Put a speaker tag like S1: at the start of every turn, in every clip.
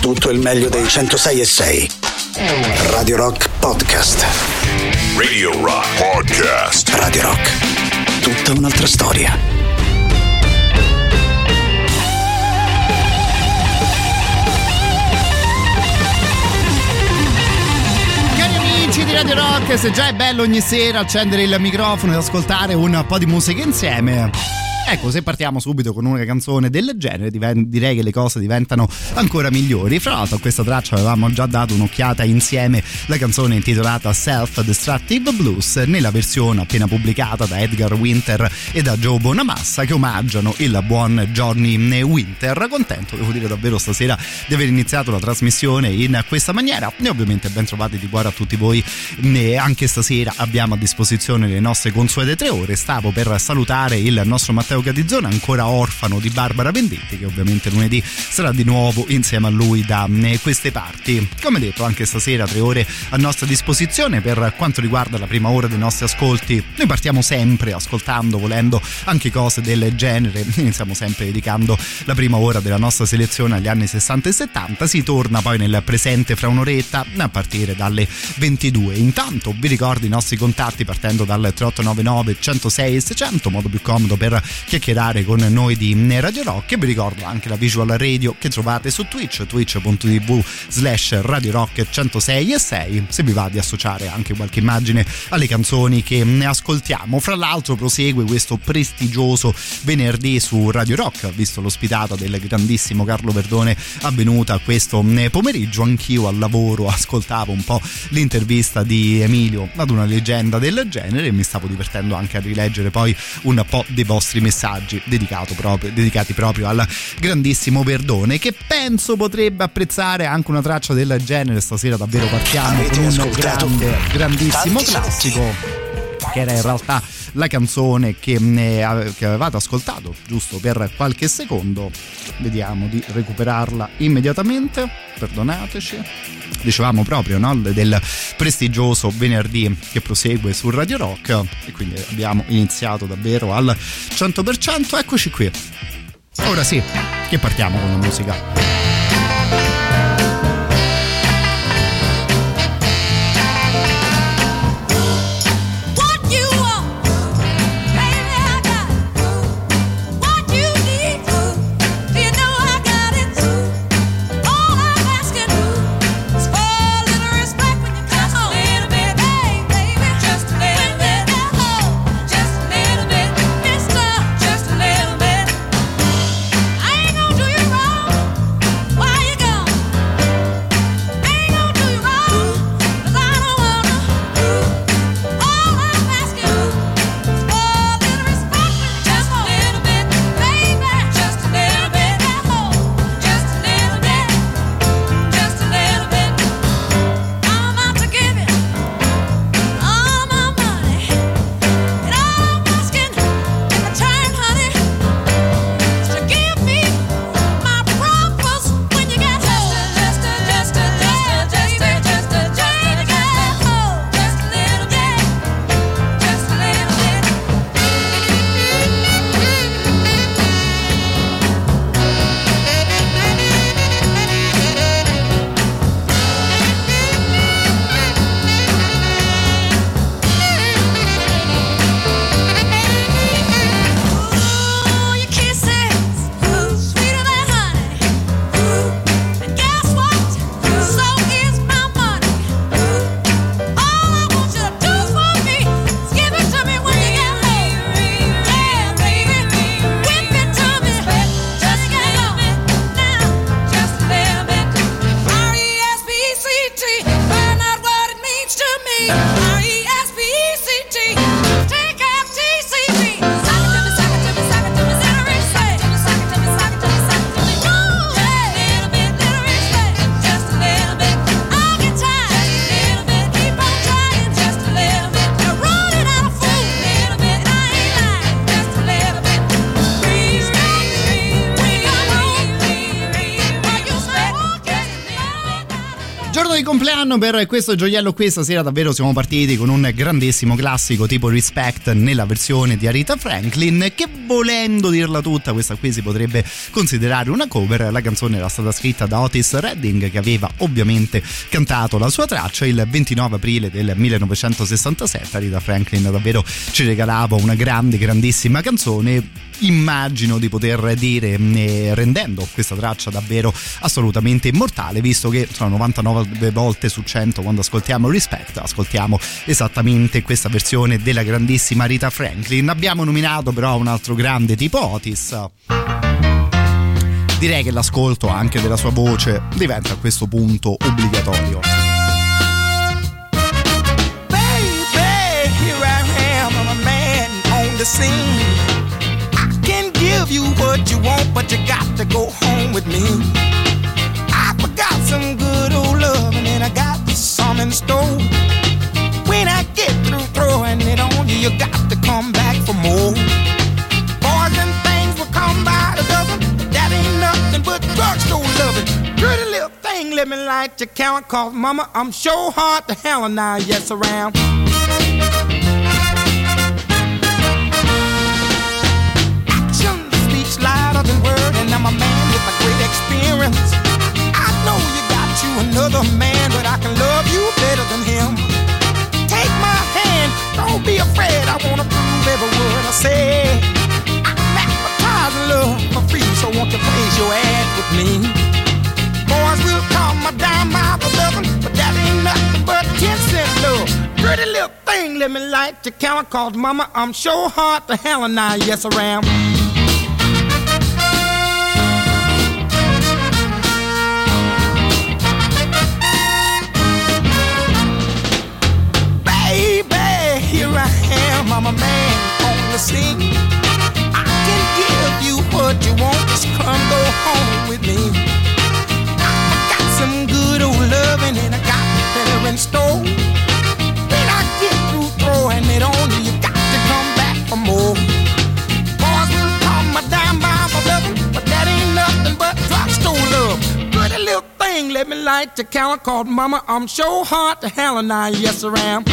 S1: tutto il meglio dei 106 e 6. Radio Rock Podcast.
S2: Radio Rock Podcast.
S1: Radio Rock. Tutta un'altra storia.
S3: Cari amici di Radio Rock, se già è bello ogni sera accendere il microfono e ascoltare un po' di musica insieme. Ecco, se partiamo subito con una canzone del genere, direi che le cose diventano ancora migliori. Fra l'altro, a questa traccia avevamo già dato un'occhiata insieme la canzone intitolata Self Destructive Blues nella versione appena pubblicata da Edgar Winter e da Joe Bonamassa che omaggiano il buon Johnny Winter. Contento, devo dire davvero stasera di aver iniziato la trasmissione in questa maniera. E ovviamente ben trovati di cuore a tutti voi. Anche stasera abbiamo a disposizione le nostre consuete tre ore. Stavo per salutare il nostro Matteo Matteo Catizzone, ancora orfano di Barbara Venditti, che ovviamente lunedì sarà di nuovo insieme a lui da eh, queste parti. Come detto, anche stasera tre ore a nostra disposizione per quanto riguarda la prima ora dei nostri ascolti. Noi partiamo sempre ascoltando, volendo anche cose del genere. Iniziamo sempre dedicando la prima ora della nostra selezione agli anni 60 e 70. Si torna poi nel presente fra un'oretta a partire dalle 22. Intanto vi ricordo i nostri contatti partendo dal 3899 106 e 600, modo più comodo per chiacchierare con noi di Radio Rock e vi ricordo anche la visual radio che trovate su Twitch, twitch.tv slash Radio Rock 106 e 6 se vi va di associare anche qualche immagine alle canzoni che ne ascoltiamo. Fra l'altro prosegue questo prestigioso venerdì su Radio Rock, visto l'ospitata del grandissimo Carlo Verdone avvenuta questo pomeriggio, anch'io al lavoro ascoltavo un po' l'intervista di Emilio ad una leggenda del genere e mi stavo divertendo anche a rileggere poi un po' dei vostri messaggi messaggi proprio, dedicati proprio al grandissimo Verdone che penso potrebbe apprezzare anche una traccia del genere. Stasera davvero partiamo Avete con un grande, grandissimo classico che era in realtà la canzone che, che, avevate ascoltato giusto per qualche secondo. Vediamo di recuperarla immediatamente perdonateci. Dicevamo proprio no? del prestigioso venerdì che prosegue su Radio Rock e quindi abbiamo iniziato davvero al 100% eccoci qui. Ora sì che partiamo con la musica di compleanno per questo gioiello qui, stasera davvero siamo partiti con un grandissimo classico tipo Respect nella versione di Arita Franklin che volendo dirla tutta questa qui si potrebbe considerare una cover, la canzone era stata scritta da Otis Redding che aveva ovviamente cantato la sua traccia il 29 aprile del 1967, Arita Franklin davvero ci regalava una grande grandissima canzone immagino di poter dire eh, rendendo questa traccia davvero assolutamente immortale visto che sono 99 volte su 100 quando ascoltiamo Respect ascoltiamo esattamente questa versione della grandissima Rita Franklin. Abbiamo nominato però un altro grande tipo Otis. Direi che l'ascolto anche della sua voce diventa a questo punto obbligatorio.
S4: Baby, here I am, I'm a man on the scene. Give you what you want, but you got to go home with me. I forgot some good old love, and I got some in store. When I get through throwing it on you, you got to come back for more. Boys and things will come by the dozen, that ain't nothing but drugstore loving. Pretty little thing, let me light your count, cause mama, I'm sure hard to hell and I yes around. Than word, and I'm a man with a great experience. I know you got you another man, but I can love you better than him. Take my hand, don't be afraid. I wanna prove every word I say. I'm advertising love for free, so won't you place your ad with me? Boys will call my dime the dozen, but that ain't nothing but ten cent love. Pretty little thing, let me light your count, cause mama, I'm sure hard to hell and I yes around. I'm a man on the scene. I can give you what you want, just come go home with me. I got some good old loving and I got better in store. When I get through throwing it on you, you got to come back for more. Boys will call my dime by my loving, but that ain't nothing but drugstore love. Pretty little thing, let me light your counter called Mama. I'm sure hard to hell and I yes around.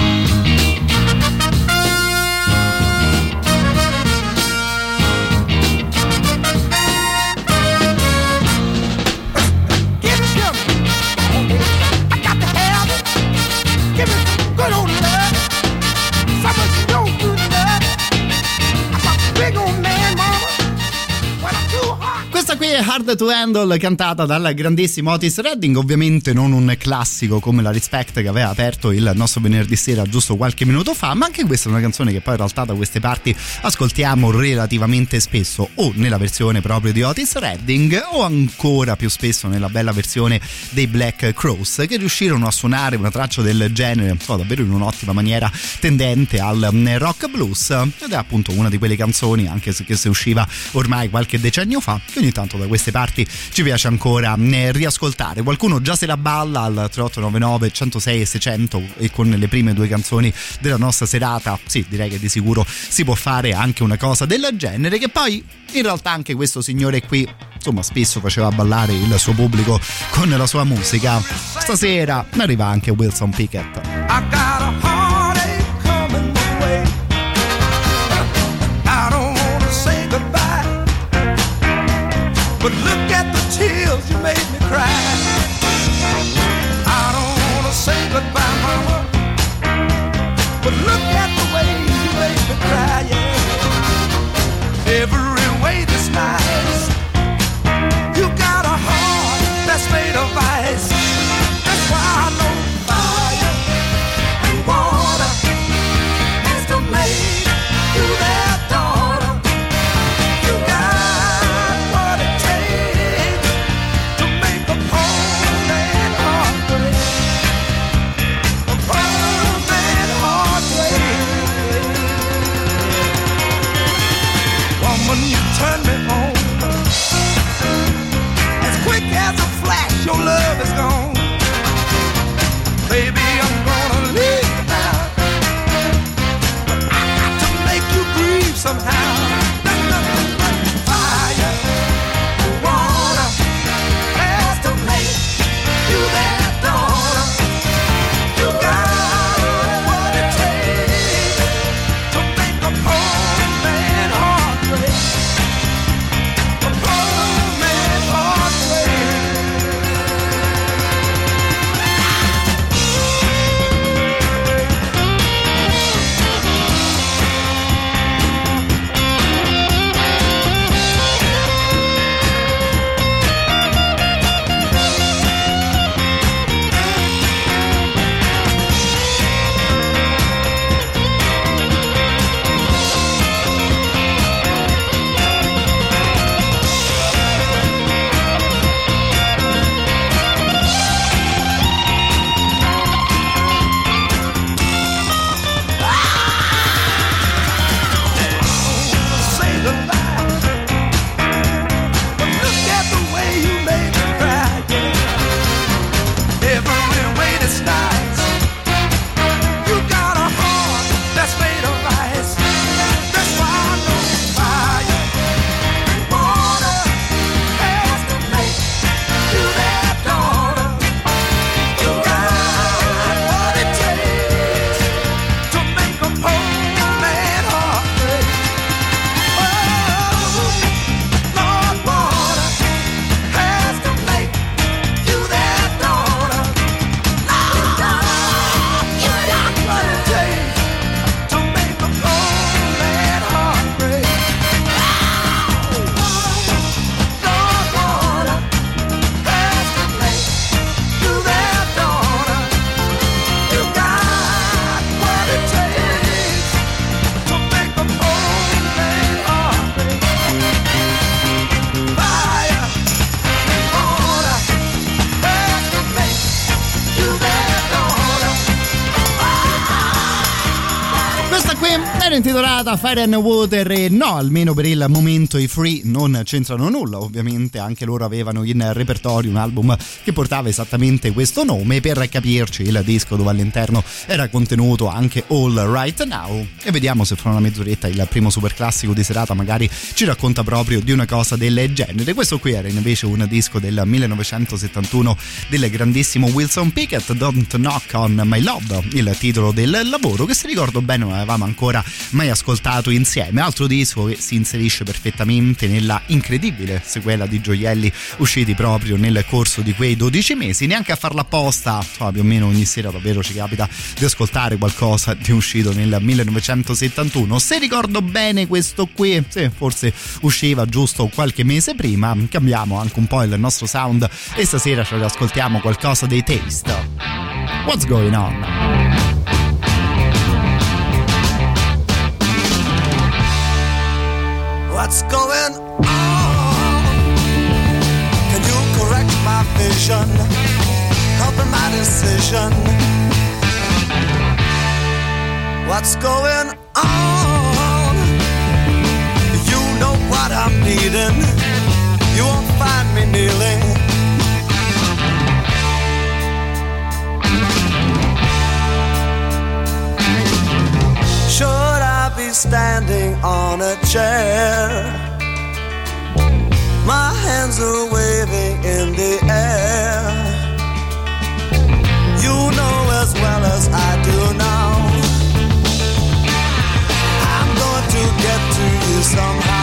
S3: Qui è Hard to Handle cantata dal grandissimo Otis Redding, ovviamente non un classico come la Respect che aveva aperto il nostro venerdì sera giusto qualche minuto fa, ma anche questa è una canzone che poi in realtà da queste parti ascoltiamo relativamente spesso o nella versione proprio di Otis Redding o ancora più spesso nella bella versione dei Black Crows che riuscirono a suonare una traccia del genere, so, davvero in un'ottima maniera tendente al mm, rock blues ed è appunto una di quelle canzoni anche se, se usciva ormai qualche decennio fa che ogni tanto tanto da queste parti ci piace ancora eh, riascoltare. Qualcuno già se la balla al 3899 106 e 600 e con le prime due canzoni della nostra serata, sì, direi che di sicuro si può fare anche una cosa del genere che poi in realtà anche questo signore qui insomma spesso faceva ballare il suo pubblico con la sua musica. Stasera arriva anche Wilson Pickett. smile. Intitolata Fire and Water e no, almeno per il momento i Free non c'entrano nulla, ovviamente anche loro avevano in repertorio un album che portava esattamente questo nome, per capirci il disco dove all'interno era contenuto anche All Right Now e vediamo se fra una mezz'oretta il primo super classico di serata magari ci racconta proprio di una cosa del genere. Questo qui era invece un disco del 1971 del grandissimo Wilson Pickett, Don't Knock on My Love, il titolo del lavoro che se ricordo bene non avevamo ancora mai ascoltato insieme. Altro disco che si inserisce perfettamente nella incredibile sequela di gioielli usciti proprio nel corso di quei 12 mesi. Neanche a farla apposta, oh, più o meno ogni sera davvero ci capita di ascoltare qualcosa di uscito nel 1971. Se ricordo bene questo qui, sì, forse usciva giusto qualche mese prima. Cambiamo anche un po' il nostro sound e stasera ci ascoltiamo qualcosa dei Taste. What's going on?
S5: What's going on? Can you correct my vision? Helping my decision. What's going on? You know what I'm needing. You won't find me kneeling. Be standing on a chair? My hands are waving in the air. You know as well as I do now. I'm going to get to you somehow.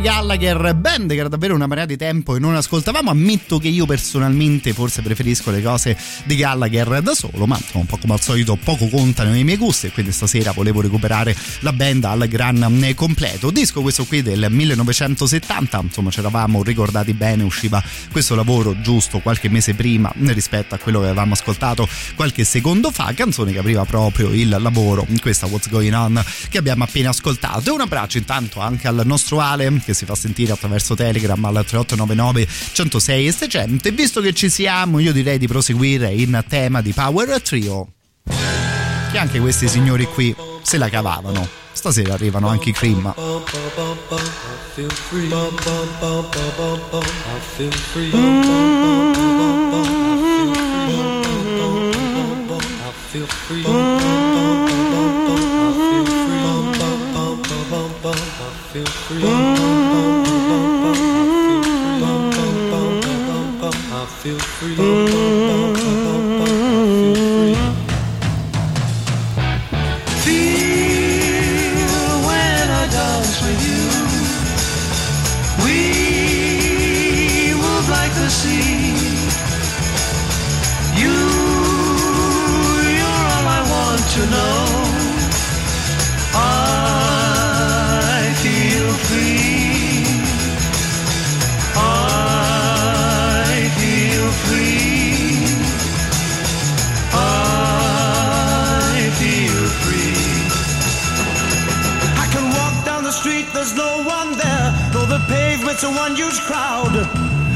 S3: Gallagher, band che era davvero una marea di tempo e non ascoltavamo. Ammetto che io personalmente forse preferisco le cose di Gallagher da solo, ma un po' come al solito poco contano i miei gusti e quindi stasera volevo recuperare la band al gran completo. Disco questo qui del 1970, insomma ci eravamo ricordati bene, usciva questo lavoro giusto qualche mese prima rispetto a quello che avevamo ascoltato qualche secondo fa, canzone che apriva proprio il lavoro questa What's Going On che abbiamo appena ascoltato. E un abbraccio intanto anche al nostro Ale che si fa sentire attraverso Telegram al 3899 106 e 600 e visto che ci siamo io direi di proseguire in tema di Power Trio che anche questi signori qui se la cavavano. Stasera arrivano anche i Cream
S6: Feel
S5: one huge crowd.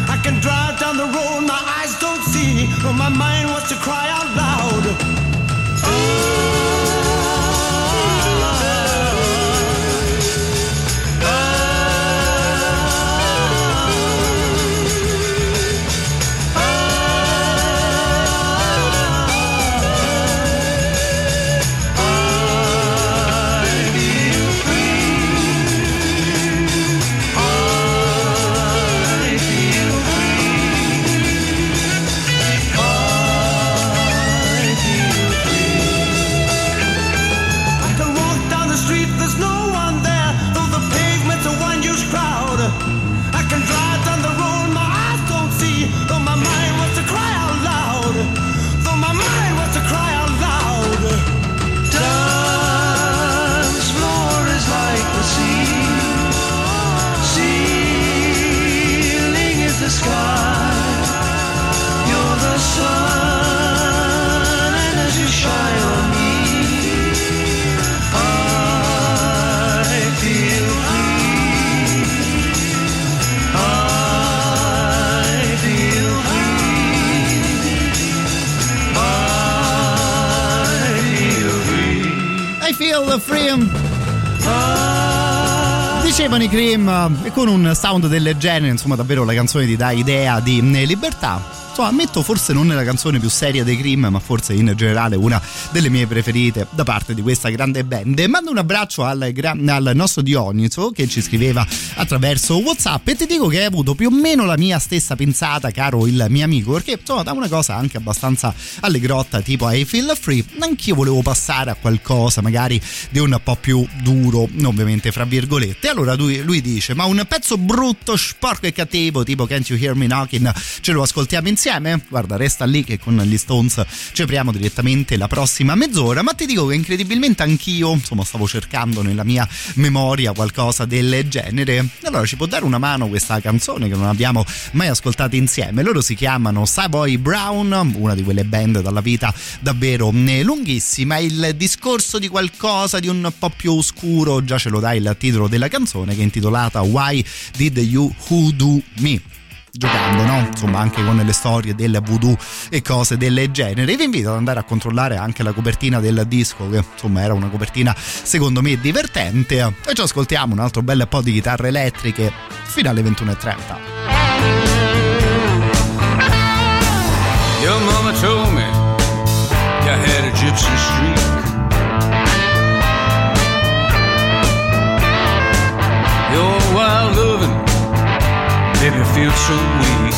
S5: I can drive down the road, my eyes don't see, but my mind wants to cry out loud. I
S7: feel
S3: the freedom. Dicevano i Cream e con un sound del genere, insomma, davvero la canzone ti dà idea di eh, libertà. Insomma, ammetto forse non nella canzone più seria dei Cream, ma forse in generale una delle mie preferite da parte di questa grande band. Mando un abbraccio al, al nostro Dioniso che ci scriveva attraverso WhatsApp e ti dico che hai avuto più o meno la mia stessa pensata, caro il mio amico, perché insomma, da una cosa anche abbastanza allegrotta, tipo I Feel Free, anch'io volevo passare a qualcosa magari di un po' più duro, ovviamente fra virgolette. Allora lui, lui dice: Ma un pezzo brutto, sporco e cattivo, tipo Can't You Hear Me Knocking, ce lo ascoltiamo insieme? Guarda, resta lì che con gli Stones ci apriamo direttamente la prossima mezz'ora. Ma ti dico che incredibilmente anch'io, insomma, stavo cercando nella mia memoria qualcosa del genere. Allora ci può dare una mano questa canzone che non abbiamo mai ascoltato insieme. Loro si chiamano Savoy Brown, una di quelle band dalla vita davvero eh, lunghissima. Il discorso di qualcosa di un po' più oscuro, già ce lo dà il titolo della canzone che è intitolata Why Did You Hoodoo Me? Giocando, no? Insomma, anche con le storie del voodoo e cose del genere. Vi invito ad andare a controllare anche la copertina del disco, che insomma era una copertina secondo me divertente. E ci ascoltiamo un altro bel po' di chitarre elettriche fino alle 21.30.
S8: Your mama told me you had a gypsy streak. Your wild loving made me feel so weak.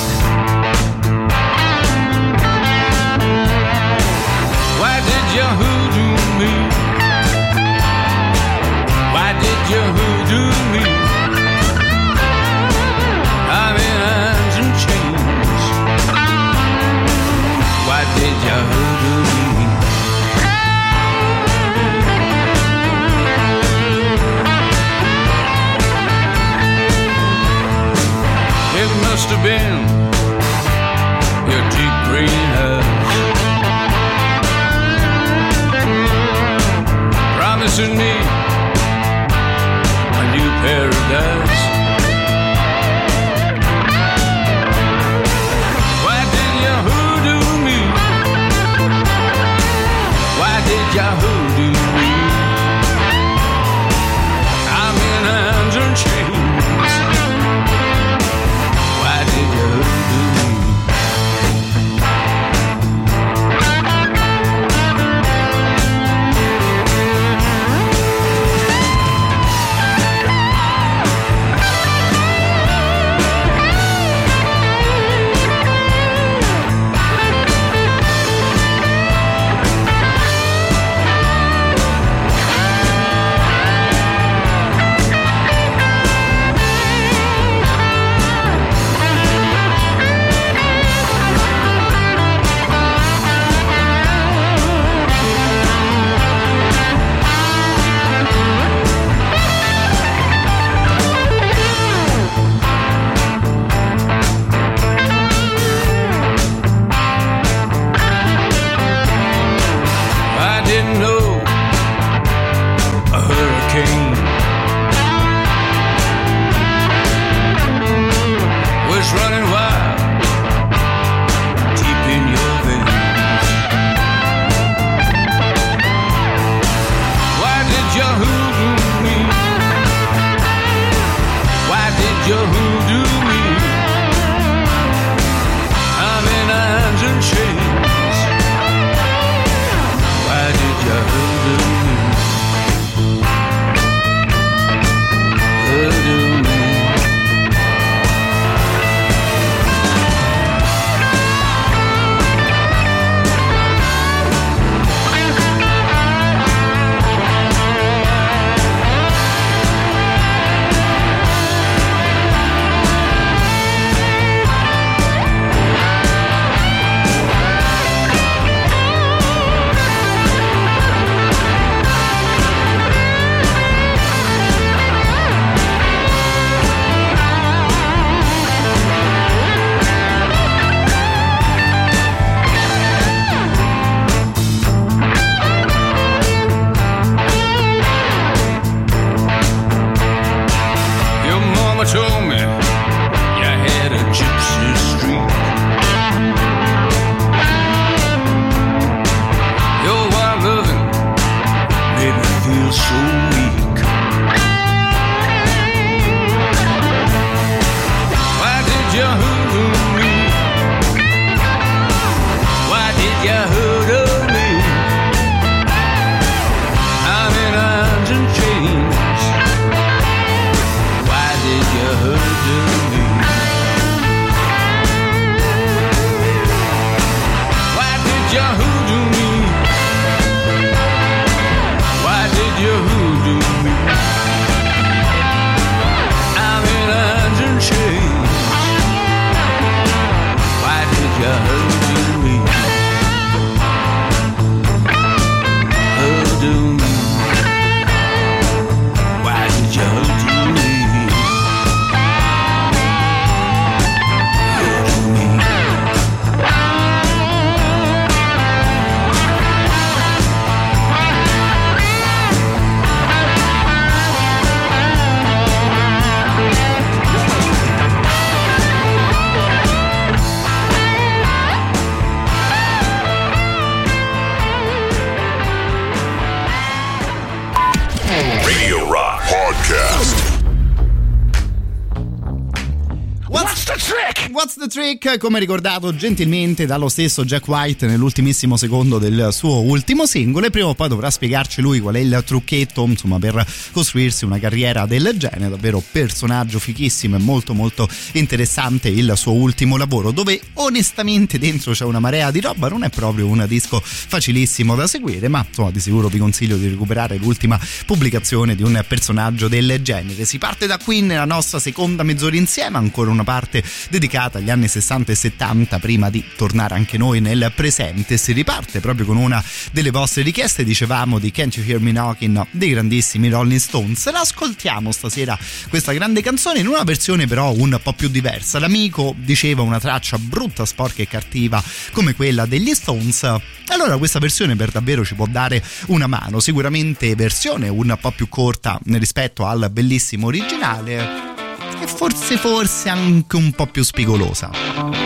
S3: Trick? Come ricordato gentilmente dallo stesso Jack White nell'ultimissimo secondo del suo ultimo singolo e prima o poi dovrà spiegarci lui qual è il trucchetto insomma per costruirsi una carriera del genere, davvero personaggio fichissimo e molto molto interessante il suo ultimo lavoro dove onestamente dentro c'è una marea di roba, non è proprio un disco facilissimo da seguire ma insomma di sicuro vi consiglio di recuperare l'ultima pubblicazione di un personaggio del genere. Si parte da qui nella nostra seconda mezz'ora insieme, ancora una parte dedicata agli anni 60 e 70 prima di tornare anche noi nel presente. Si riparte proprio con una delle vostre richieste, dicevamo di Can't You Hear Me Knocking dei grandissimi Rolling Stones. L'ascoltiamo stasera questa grande canzone in una versione però un po' più diversa. L'amico diceva una traccia brutta, sporca e cattiva come quella degli Stones. Allora questa versione per davvero ci può dare una mano, sicuramente versione un po' più corta rispetto al bellissimo originale e forse forse anche un po' più spigolosa.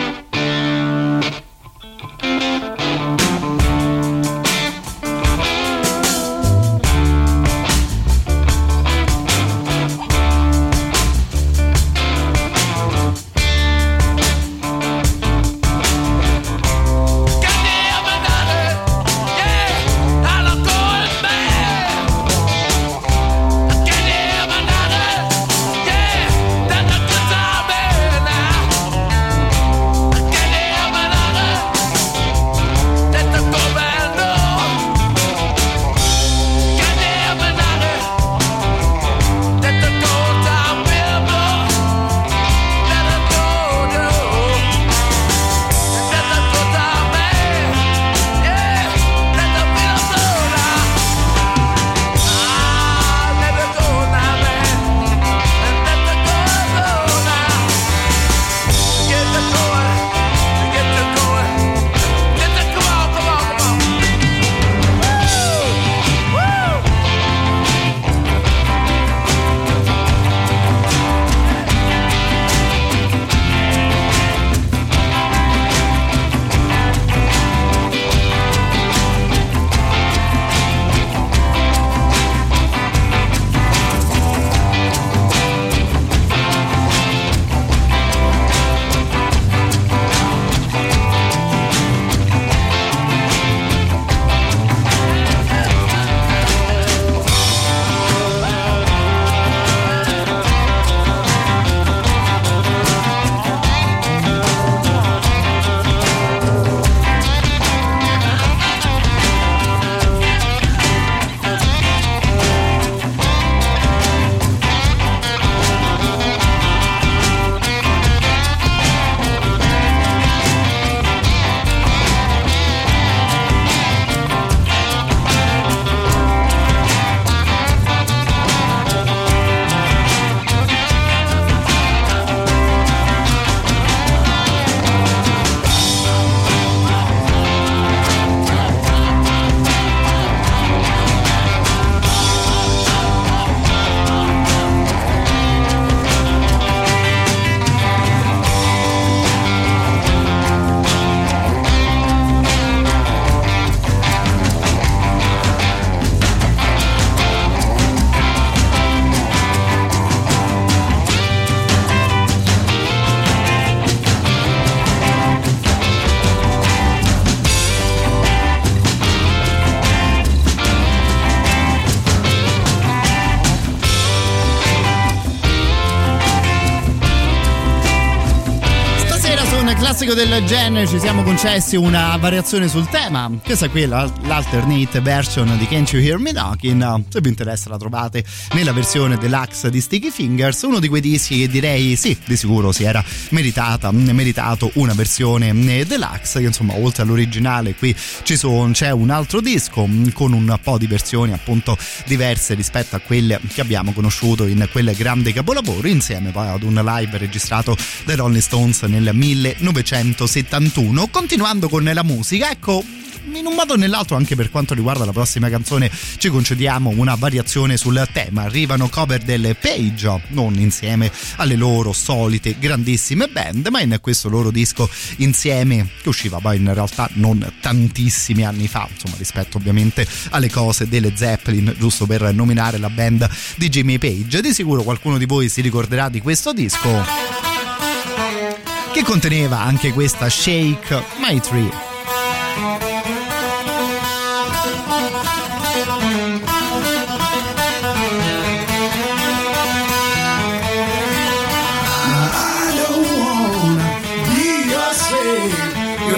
S3: Del genere ci siamo concessi una variazione sul tema. Questa è quella, l'alternate version di Can't You Hear Me Knocking. Se vi interessa la trovate nella versione deluxe di Sticky Fingers, uno di quei dischi che direi sì, di sicuro si era meritata, meritato una versione deluxe, che insomma oltre all'originale qui ci sono, c'è un altro disco con un po' di versioni appunto diverse rispetto a quelle che abbiamo conosciuto in quel grande capolavoro, insieme poi ad un live registrato dai Rolling Stones nel 1971. Continuando con la musica, ecco in un modo o nell'altro anche per quanto riguarda la prossima canzone ci concediamo una variazione sul tema. Arrivano cover delle Page non insieme alle loro solite grandissime band ma in questo loro disco insieme che usciva poi in realtà non tantissimi anni fa insomma rispetto ovviamente alle cose delle Zeppelin giusto per nominare la band di Jimmy Page. Di sicuro qualcuno di voi si ricorderà di questo disco che conteneva anche questa Shake My Tree.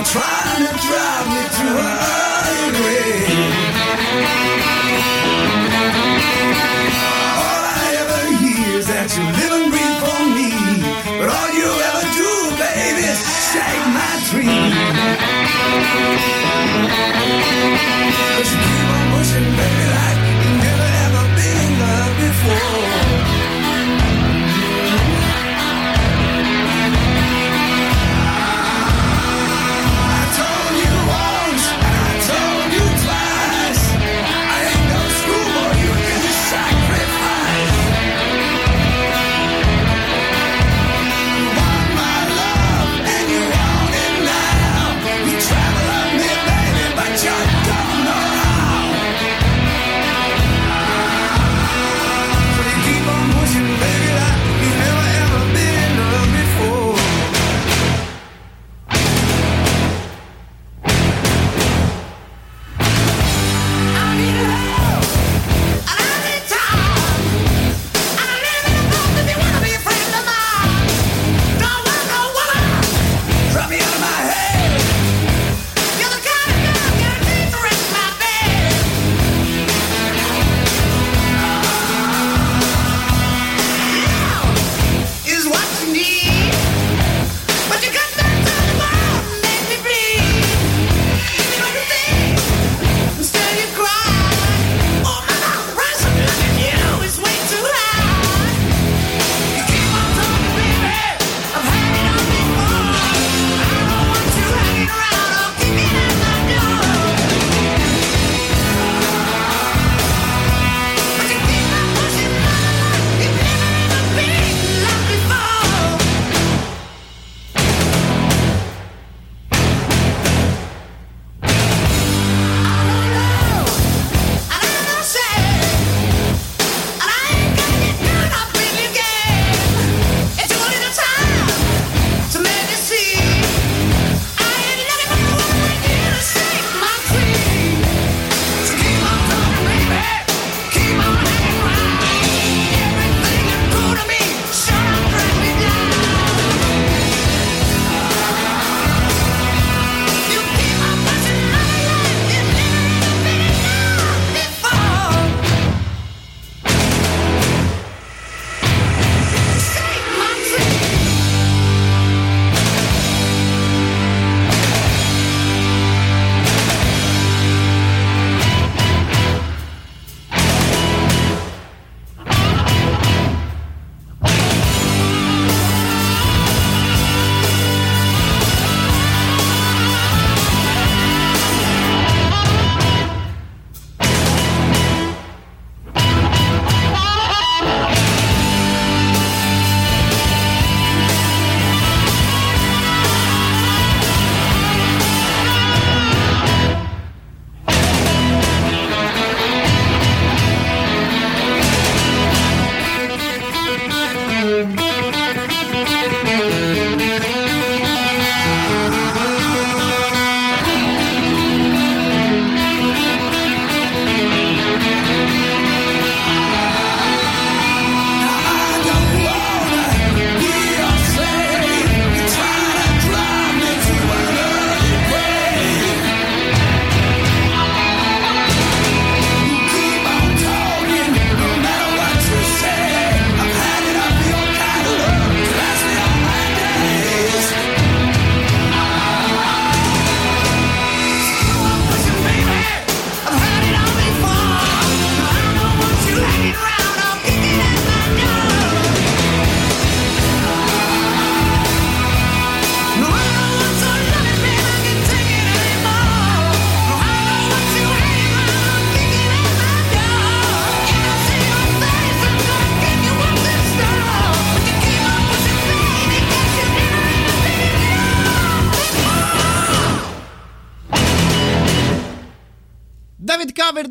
S9: Trying to drive me to a It's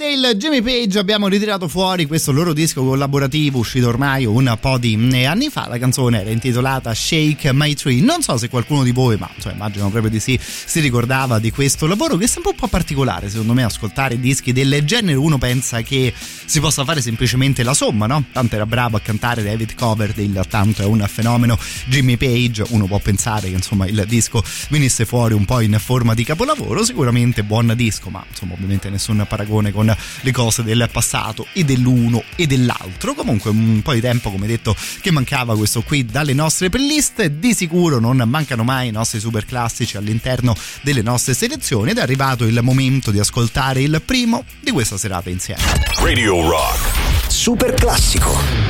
S3: de Coverdale, Jimmy Page abbiamo ritirato fuori questo loro disco collaborativo uscito ormai un po' di eh, anni fa. La canzone era intitolata Shake My Tree. Non so se qualcuno di voi, ma cioè, immagino proprio di sì, si ricordava di questo lavoro che sembra un po' particolare secondo me ascoltare dischi del genere. Uno pensa che si possa fare semplicemente la somma, no? Tanto era bravo a cantare David Coverdale, tanto è un fenomeno Jimmy Page. Uno può pensare che insomma il disco venisse fuori un po' in forma di capolavoro. Sicuramente buon disco, ma insomma ovviamente nessun paragone con le cose del passato e dell'uno e dell'altro. Comunque un po' di tempo, come detto, che mancava questo qui dalle nostre playlist. Di sicuro non mancano mai i nostri super classici all'interno delle nostre selezioni ed è arrivato il momento di ascoltare il primo di questa serata insieme.
S2: Radio Rock.
S1: Super classico.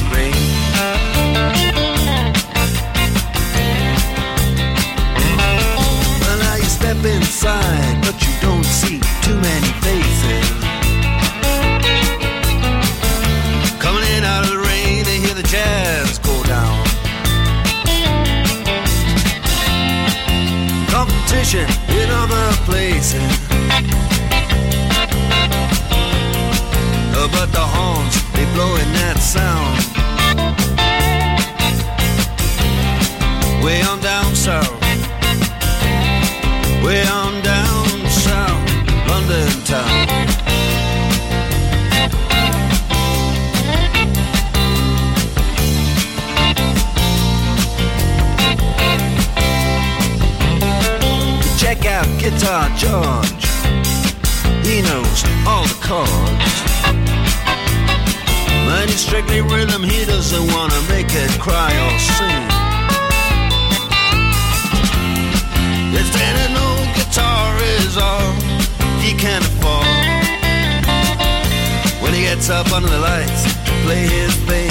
S5: inside, but you don't see too many faces. Coming in out of the rain hear the jazz go down. Competition in other places. But the horns, they blowing that sound. Way on Check out Guitar George. He knows all the chords. But he's strictly rhythm, he doesn't wanna make it cry or sing. If standing old guitar is all he can afford. When he gets up under the lights to play his thing.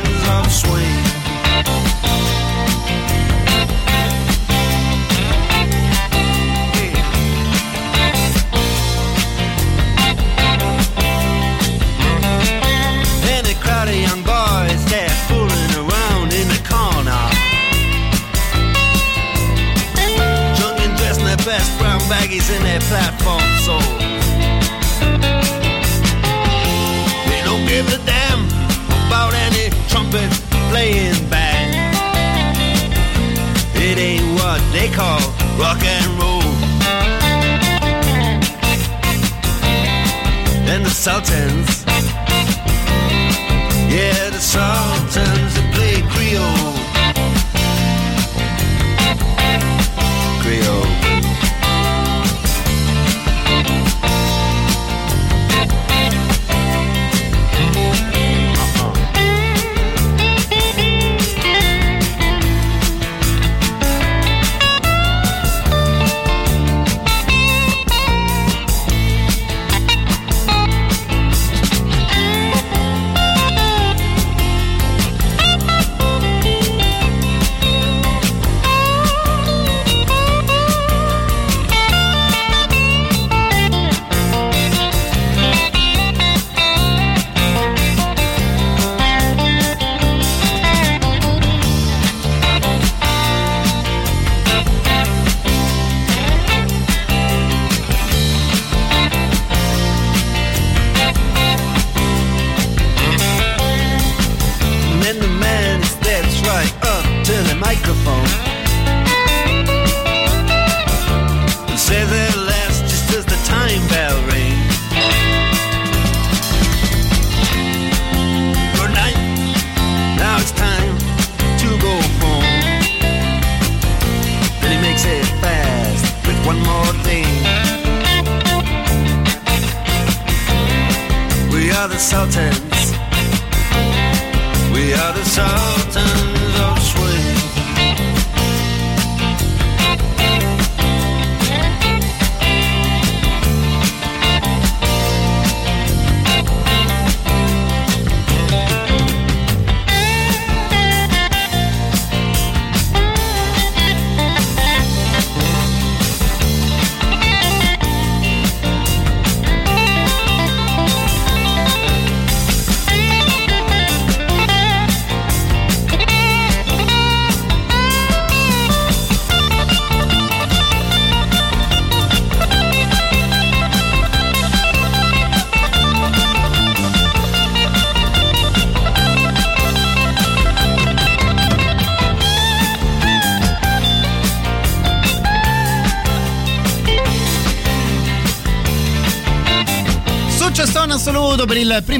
S5: of Swing. And a crowd of young boys, they're fooling around in the corner. Drunk and dressed in their best brown baggies in their platform soles. They don't give a damn about any trumpet playing band. It ain't what they call rock and roll. And the Sultans. Yeah, the Sultans play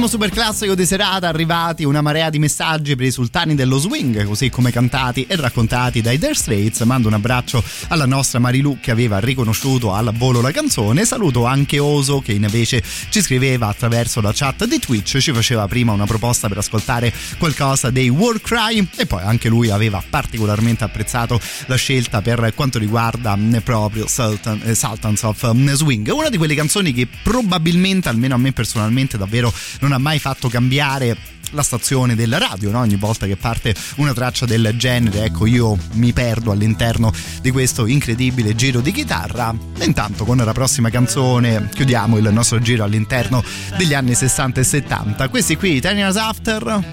S3: primo super classico di serata, arrivati una marea di messaggi per i sultani dello swing, così come cantati e raccontati dai Dire Straits. Mando un abbraccio alla nostra Marilu che aveva riconosciuto al volo la canzone. Saluto anche Oso che invece ci scriveva attraverso la chat di Twitch, ci faceva prima una proposta per ascoltare qualcosa dei War Cry e poi anche lui aveva particolarmente apprezzato la scelta per quanto riguarda proprio Sultan, eh, Sultans of Swing, una di quelle canzoni che probabilmente almeno a me personalmente davvero non ha mai fatto cambiare la stazione della radio, no? ogni volta che parte una traccia del genere, ecco io mi perdo all'interno di questo incredibile giro di chitarra. E intanto con la prossima canzone chiudiamo il nostro giro all'interno degli anni 60 e 70. Questi qui, Ten Years After,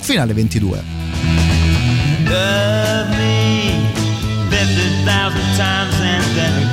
S3: finale 22.
S10: Love me 50,000 times and then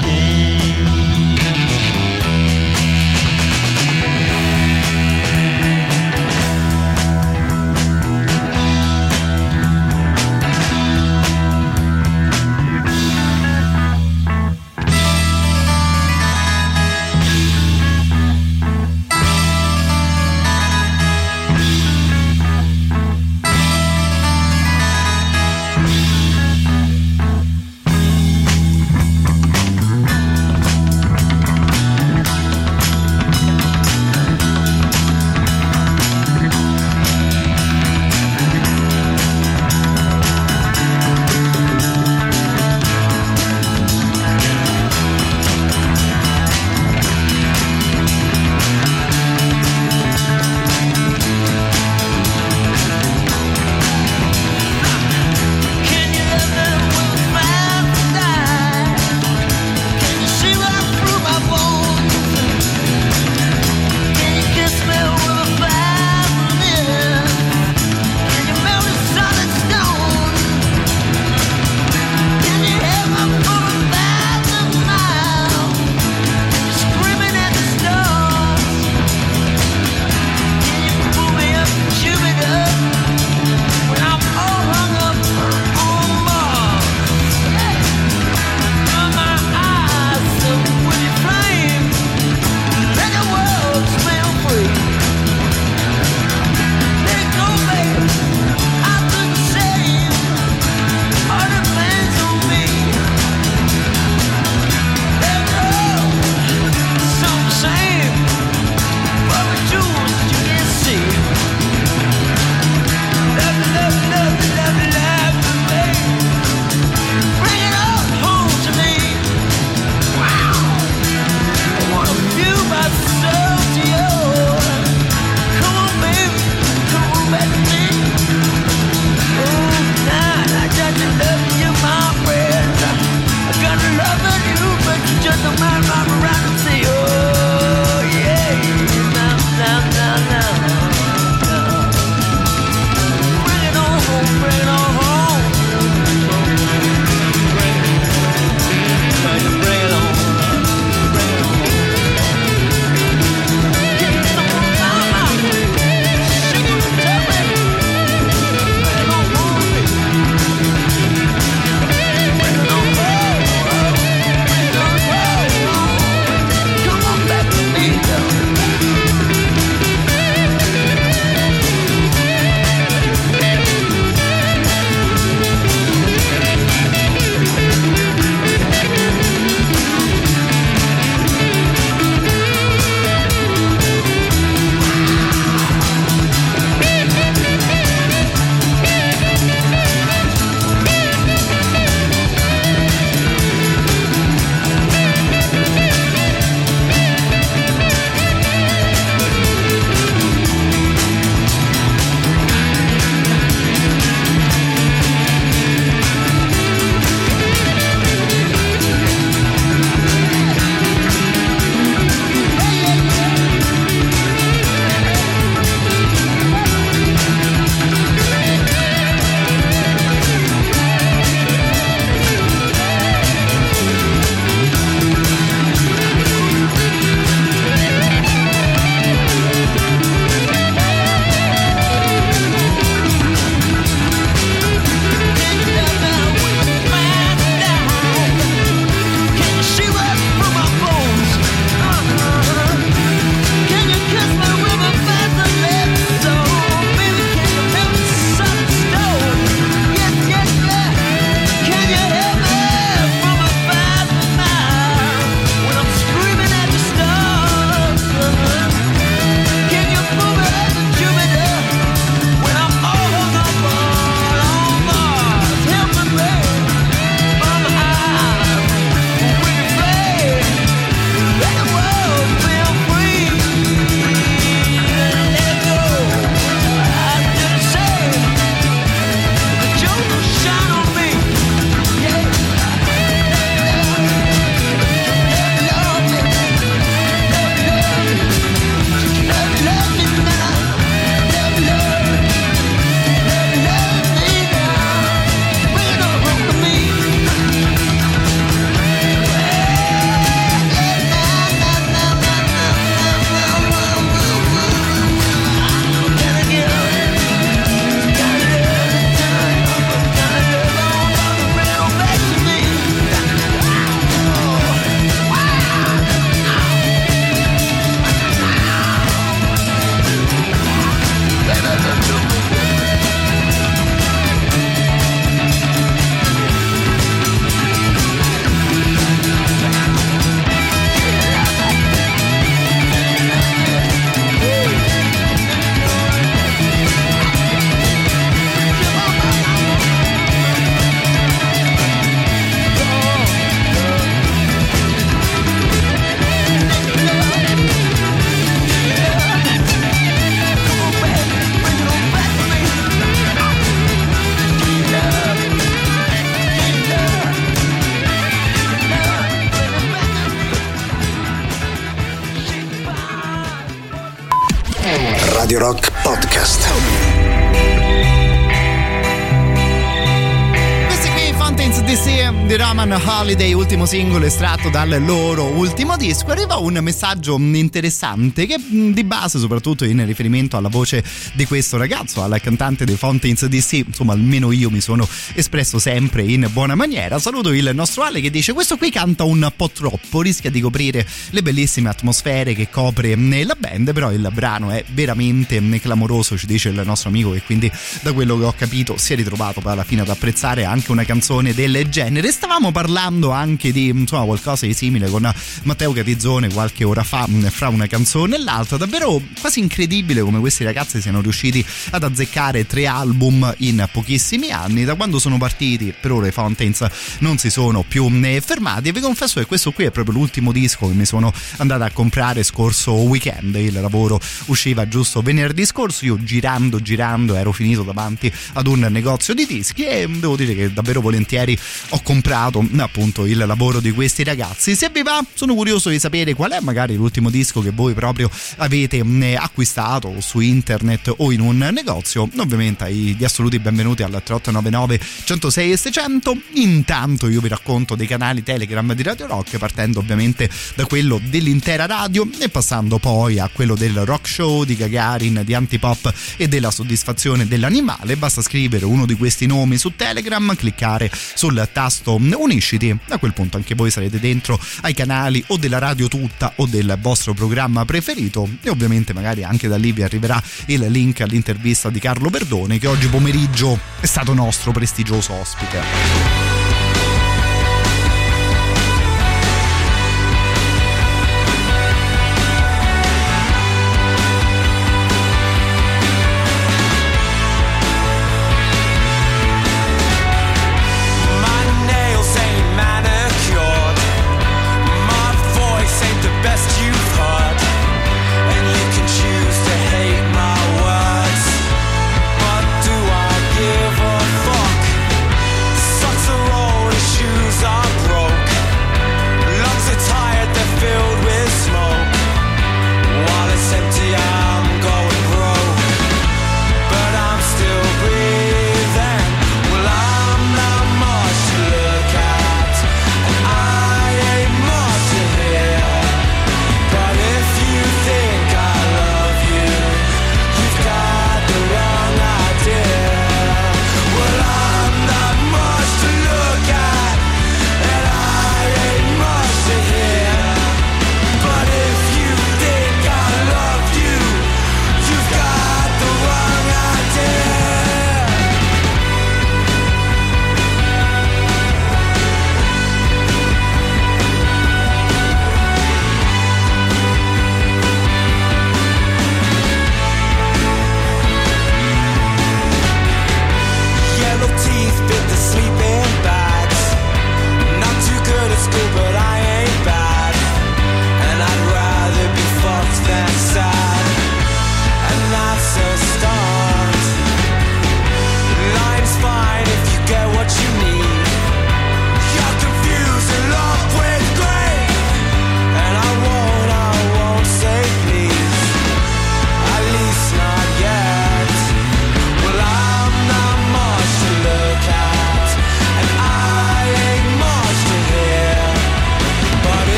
S3: ultimo singolo estratto dal loro ultimo disco. Arriva un messaggio interessante che mh, di base, soprattutto in riferimento alla voce di questo ragazzo, al cantante dei Fountains DC, insomma almeno io mi sono espresso sempre in buona maniera. Saluto il nostro Ale che dice questo qui canta un po' troppo, rischia di coprire le bellissime atmosfere che copre la band, però il brano è veramente clamoroso, ci dice il nostro amico che quindi da quello che ho capito si è ritrovato alla fine ad apprezzare anche una canzone del genere. Stavamo parlando anche di insomma qualcosa di simile con Matteo Catizzone qualche ora fa fra una canzone e l'altra, davvero quasi incredibile come questi ragazzi siano riusciti ad azzeccare tre album in pochissimi anni, da quando sono partiti per ora i Fountains non si sono più fermati. E vi confesso che questo qui è proprio l'ultimo disco che mi sono andata a comprare scorso weekend, il lavoro usciva giusto venerdì scorso, io girando girando ero finito davanti ad un negozio di dischi e devo dire che davvero volentieri ho comprato appunto il lavoro di questi ragazzi. Se vi va, sono curioso di sapere qual è magari l'ultimo disco che voi proprio avete acquistato su internet o in un negozio. Ovviamente gli assoluti benvenuti al 3899 106 e 600. Intanto io vi racconto dei canali Telegram di Radio Rock partendo ovviamente da quello dell'intera radio e passando poi a quello del rock show di Gagarin, di Antipop e della soddisfazione dell'animale. Basta scrivere uno di questi nomi su Telegram, cliccare sul tasto unisciti. A quel punto anche voi sarete dentro ai canali o della radio tutta o del vostro programma preferito e ovviamente magari anche da lì vi arriverà il link all'intervista di Carlo Verdone che oggi pomeriggio è stato nostro prestigioso ospite.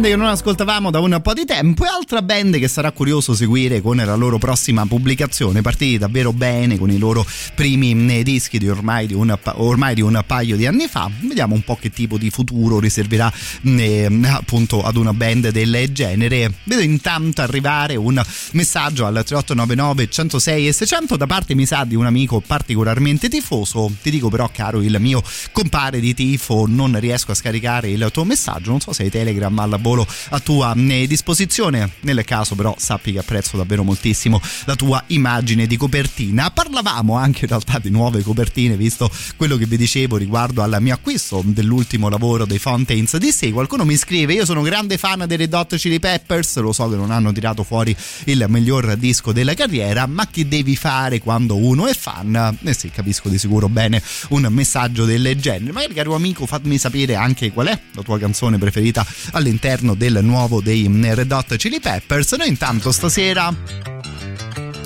S3: Band che non ascoltavamo da un po' di tempo e altra band che sarà curioso seguire con la loro prossima pubblicazione. Partiti davvero bene con i loro primi eh, dischi di ormai di un, ormai di un paio di anni fa. Vediamo un po' che tipo di futuro riserverà eh, appunto ad una band del genere. Vedo intanto arrivare un messaggio al 3899 106 e 600 da parte mi sa di un amico particolarmente tifoso. Ti dico però caro il mio compare di tifo non riesco a scaricare il tuo messaggio. Non so se hai Telegram al volo a tua eh, disposizione. Nel caso, però, sappi che apprezzo davvero moltissimo la tua immagine di copertina. Parlavamo anche in realtà di nuove copertine, visto quello che vi dicevo riguardo al mio acquisto dell'ultimo lavoro dei Fountains di sé. Qualcuno mi scrive: Io sono grande fan dei Red Hot Chili Peppers. Lo so che non hanno tirato fuori il miglior disco della carriera, ma che devi fare quando uno è fan? Eh sì, capisco di sicuro bene un messaggio del genere. Magari, caro amico, fammi sapere anche qual è la tua canzone preferita all'interno del nuovo dei Red Hot Chili Peppers. Noi intanto stasera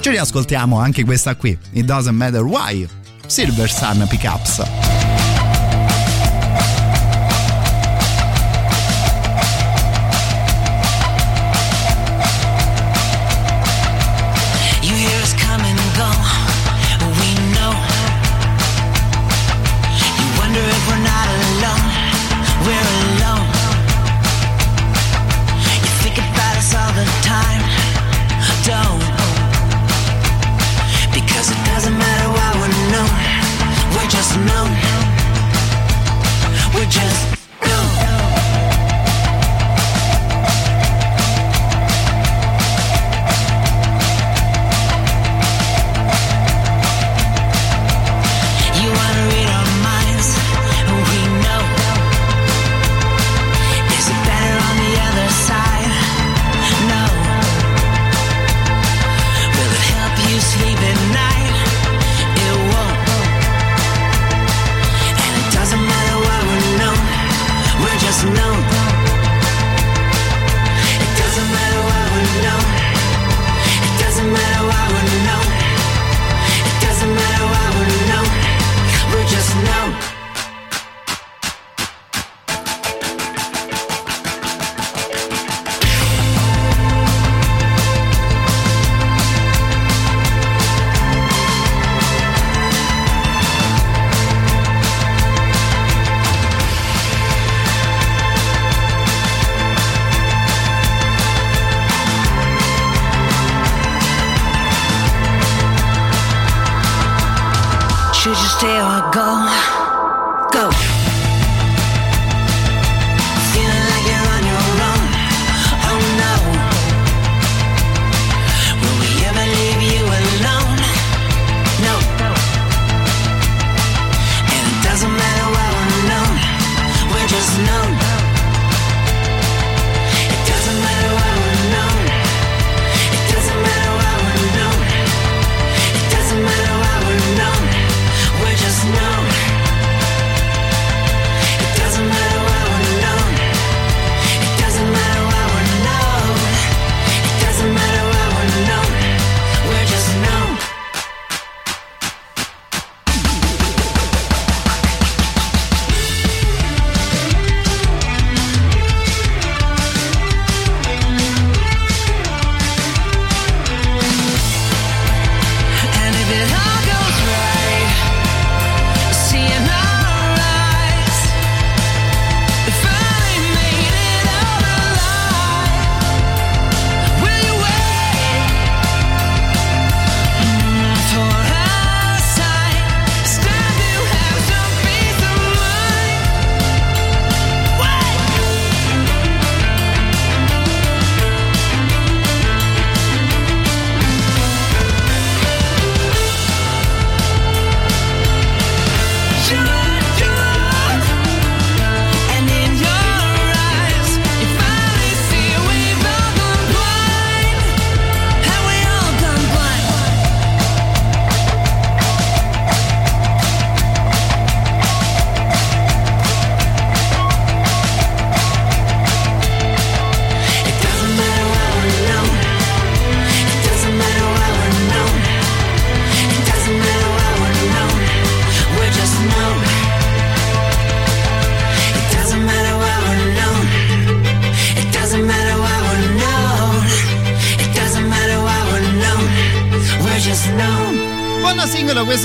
S3: ci riascoltiamo anche questa qui, It Doesn't Matter Why, Silver Sun Pickups.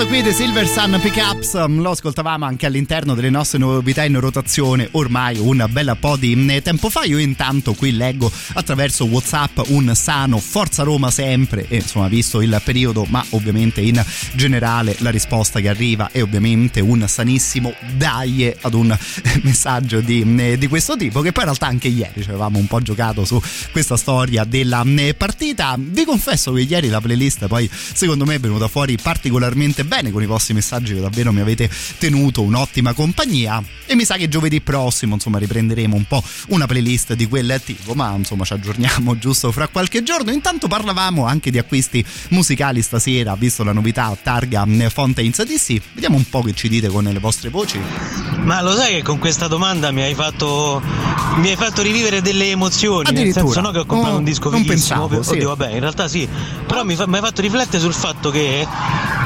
S3: Qui di Silver Sun Pickups. Mm, lo ascoltavamo anche all'interno delle nostre novità in rotazione ormai un bel po' di mm, tempo fa. Io intanto qui leggo attraverso Whatsapp un sano Forza Roma sempre. E insomma visto il periodo ma ovviamente in generale la risposta che arriva è ovviamente un sanissimo dai ad un messaggio di, mm, di questo tipo che poi in realtà anche ieri ci avevamo un po' giocato su questa storia della partita. Vi confesso che ieri la playlist poi secondo me è venuta fuori particolarmente bene con i vostri messaggi che davvero mi avete tenuto un'ottima compagnia e mi sa che giovedì prossimo insomma riprenderemo un po' una playlist di quel tipo ma insomma ci aggiorniamo giusto fra qualche giorno intanto parlavamo anche di acquisti musicali stasera visto la novità targa Fontaines DC vediamo un po' che ci dite con le vostre voci
S11: Ma lo sai che con questa domanda mi hai fatto, mi hai fatto rivivere delle emozioni? Nel senso no che ho comprato
S3: Oh,
S11: un disco
S3: non pensavo, sì.
S11: Oddio, vabbè, in realtà sì. Però mi, fa- mi hai fatto riflettere sul fatto che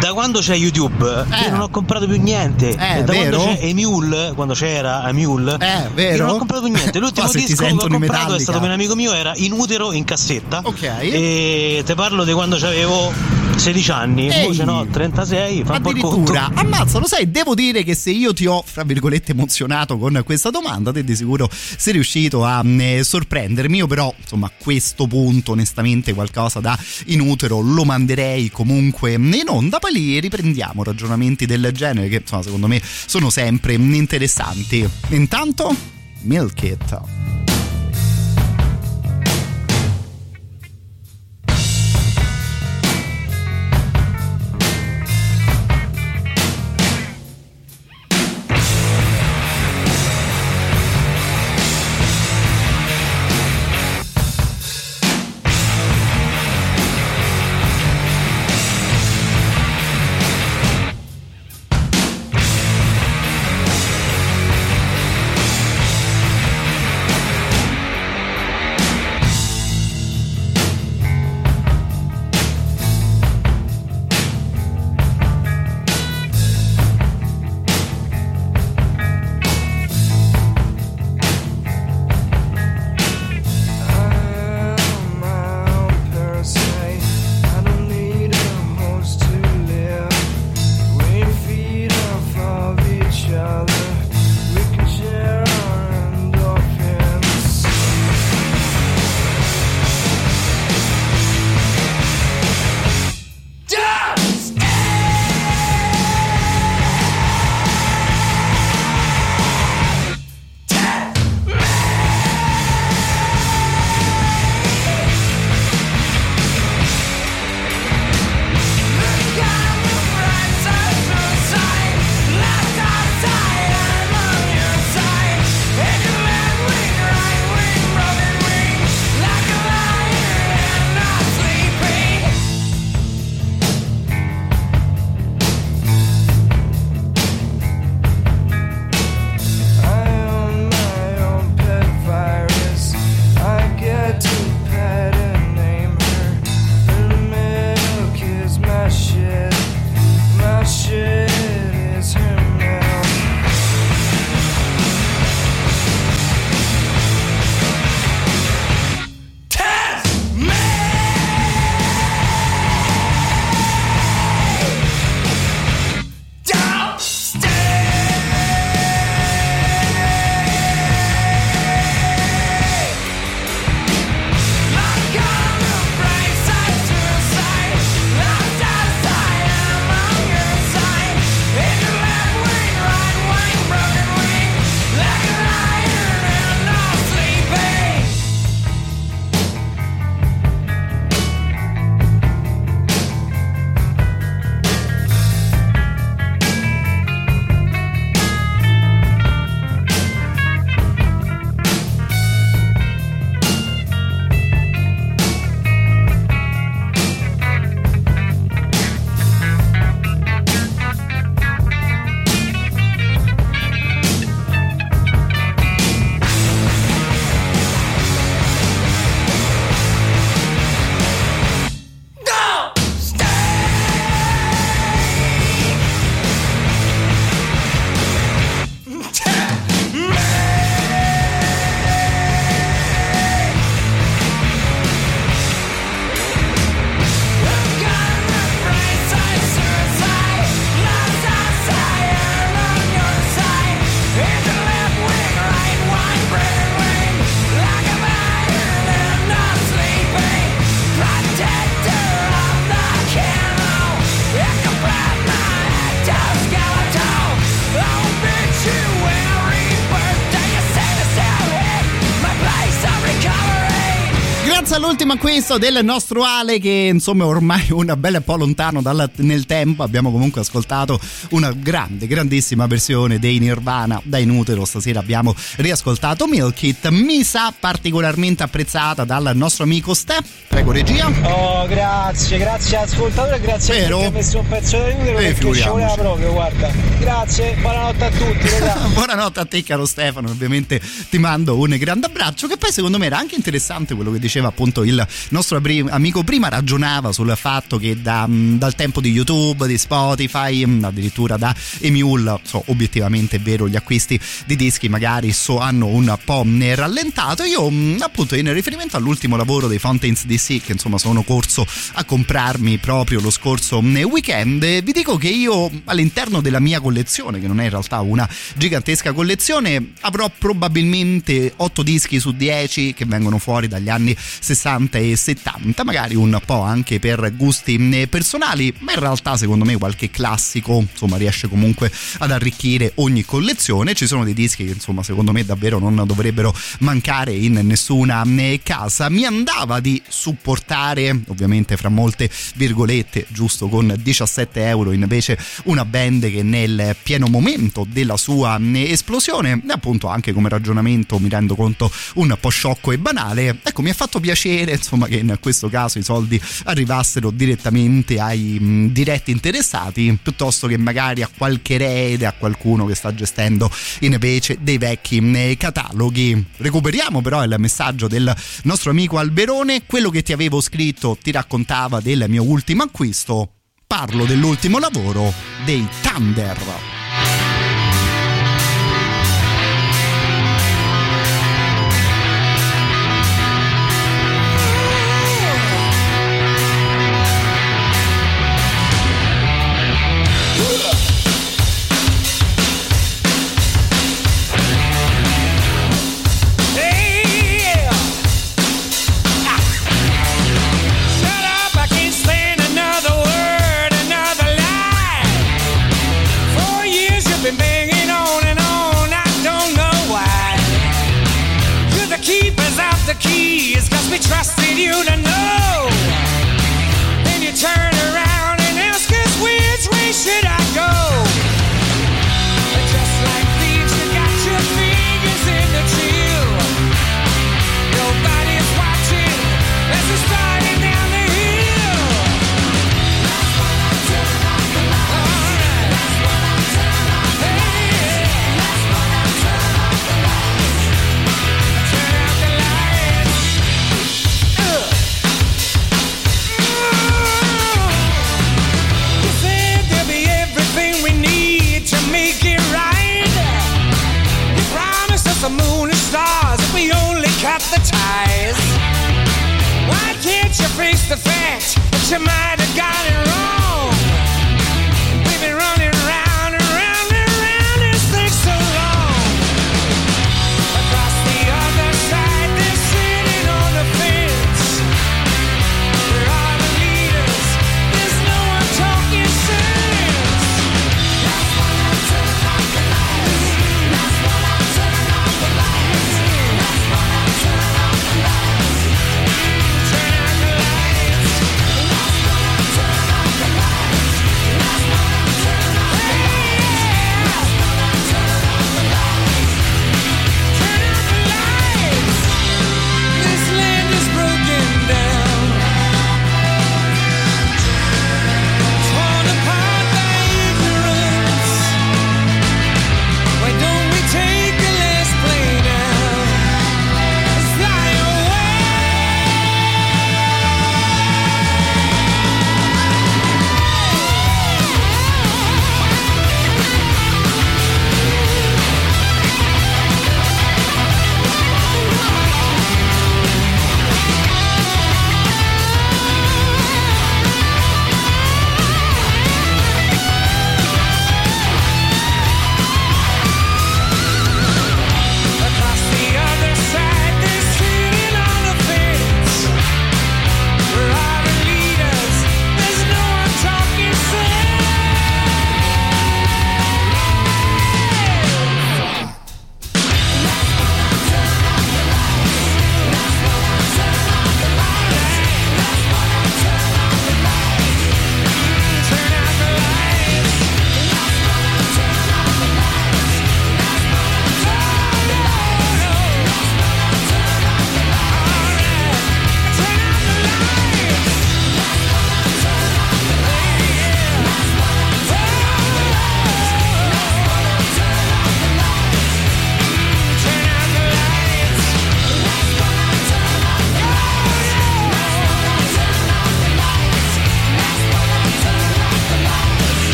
S11: da quando c'è YouTube io non ho comprato più niente.
S3: Eh,
S11: da
S3: vero?
S11: quando c'è Emule, quando c'era Emule,
S3: Eh, vero?
S11: io non ho comprato più niente. L'ultimo disco che ho comprato è
S3: Metallica.
S11: stato per un amico mio, era in utero in cassetta.
S3: Ok.
S11: E te parlo di quando avevo 16 anni,
S3: Ehi.
S11: voce no, 36, fa.
S3: Addirittura, ammazza, lo sai, devo dire che se io ti ho, fra virgolette, emozionato con questa domanda, te di sicuro sei riuscito a eh, sorprendermi. Io però, insomma, a questo punto, onestamente, qualcosa da in utero lo manderei comunque in onda. Poi lì riprendiamo ragionamenti del genere che, insomma, secondo me sono sempre interessanti. Intanto, Milk It. L'ultimo acquisto del nostro Ale che insomma ormai un bel po' lontano dal, nel tempo. Abbiamo comunque ascoltato una grande, grandissima versione dei Nirvana da Inutero. Stasera abbiamo riascoltato Milk It. Mi sa particolarmente apprezzata dal nostro amico Ste. Prego regia.
S12: Oh, grazie, grazie ascoltatore, grazie
S3: Vero?
S12: ha messo un pezzo da Inutero
S3: Eh,
S12: perché ci
S3: figuriamoci.
S12: voleva proprio, guarda. Grazie, buonanotte a tutti.
S3: Buonanotte a te caro Stefano, ovviamente ti mando un grande abbraccio che poi secondo me era anche interessante quello che diceva appunto il nostro amico prima, ragionava sul fatto che da, mh, dal tempo di YouTube, di Spotify, mh, addirittura da Emule, so, obiettivamente è vero, gli acquisti di dischi magari so, hanno un po' rallentato. Io mh, appunto in riferimento all'ultimo lavoro dei Fountains DC che insomma sono corso a comprarmi proprio lo scorso mh, weekend, vi dico che io all'interno della mia collezione, che non è in realtà una gigantesca collezione, avrò probabilmente 8 dischi su 10 che vengono fuori dagli anni 60 e 70, magari un po' anche per gusti eh, personali, ma in realtà secondo me qualche classico insomma riesce comunque ad arricchire ogni collezione. Ci sono dei dischi che insomma secondo me davvero non dovrebbero mancare in nessuna casa. Mi andava di supportare, ovviamente fra molte virgolette, giusto con 17 euro invece una band che nel pieno momento della sua eh, esplosione, appunto anche come ragionamento mi rendo conto un po' sciocco e banale, ecco mi ha fatto piacere insomma che in questo caso i soldi arrivassero direttamente ai mh, diretti interessati piuttosto che magari a qualche erede, a qualcuno che sta gestendo invece dei vecchi mh, cataloghi. Recuperiamo però il messaggio del nostro amico Alberone, quello che ti avevo scritto ti raccontava del mio ultimo acquisto, parlo dell'ultimo lavoro dei Thunder.
S13: You to the fact that you might have got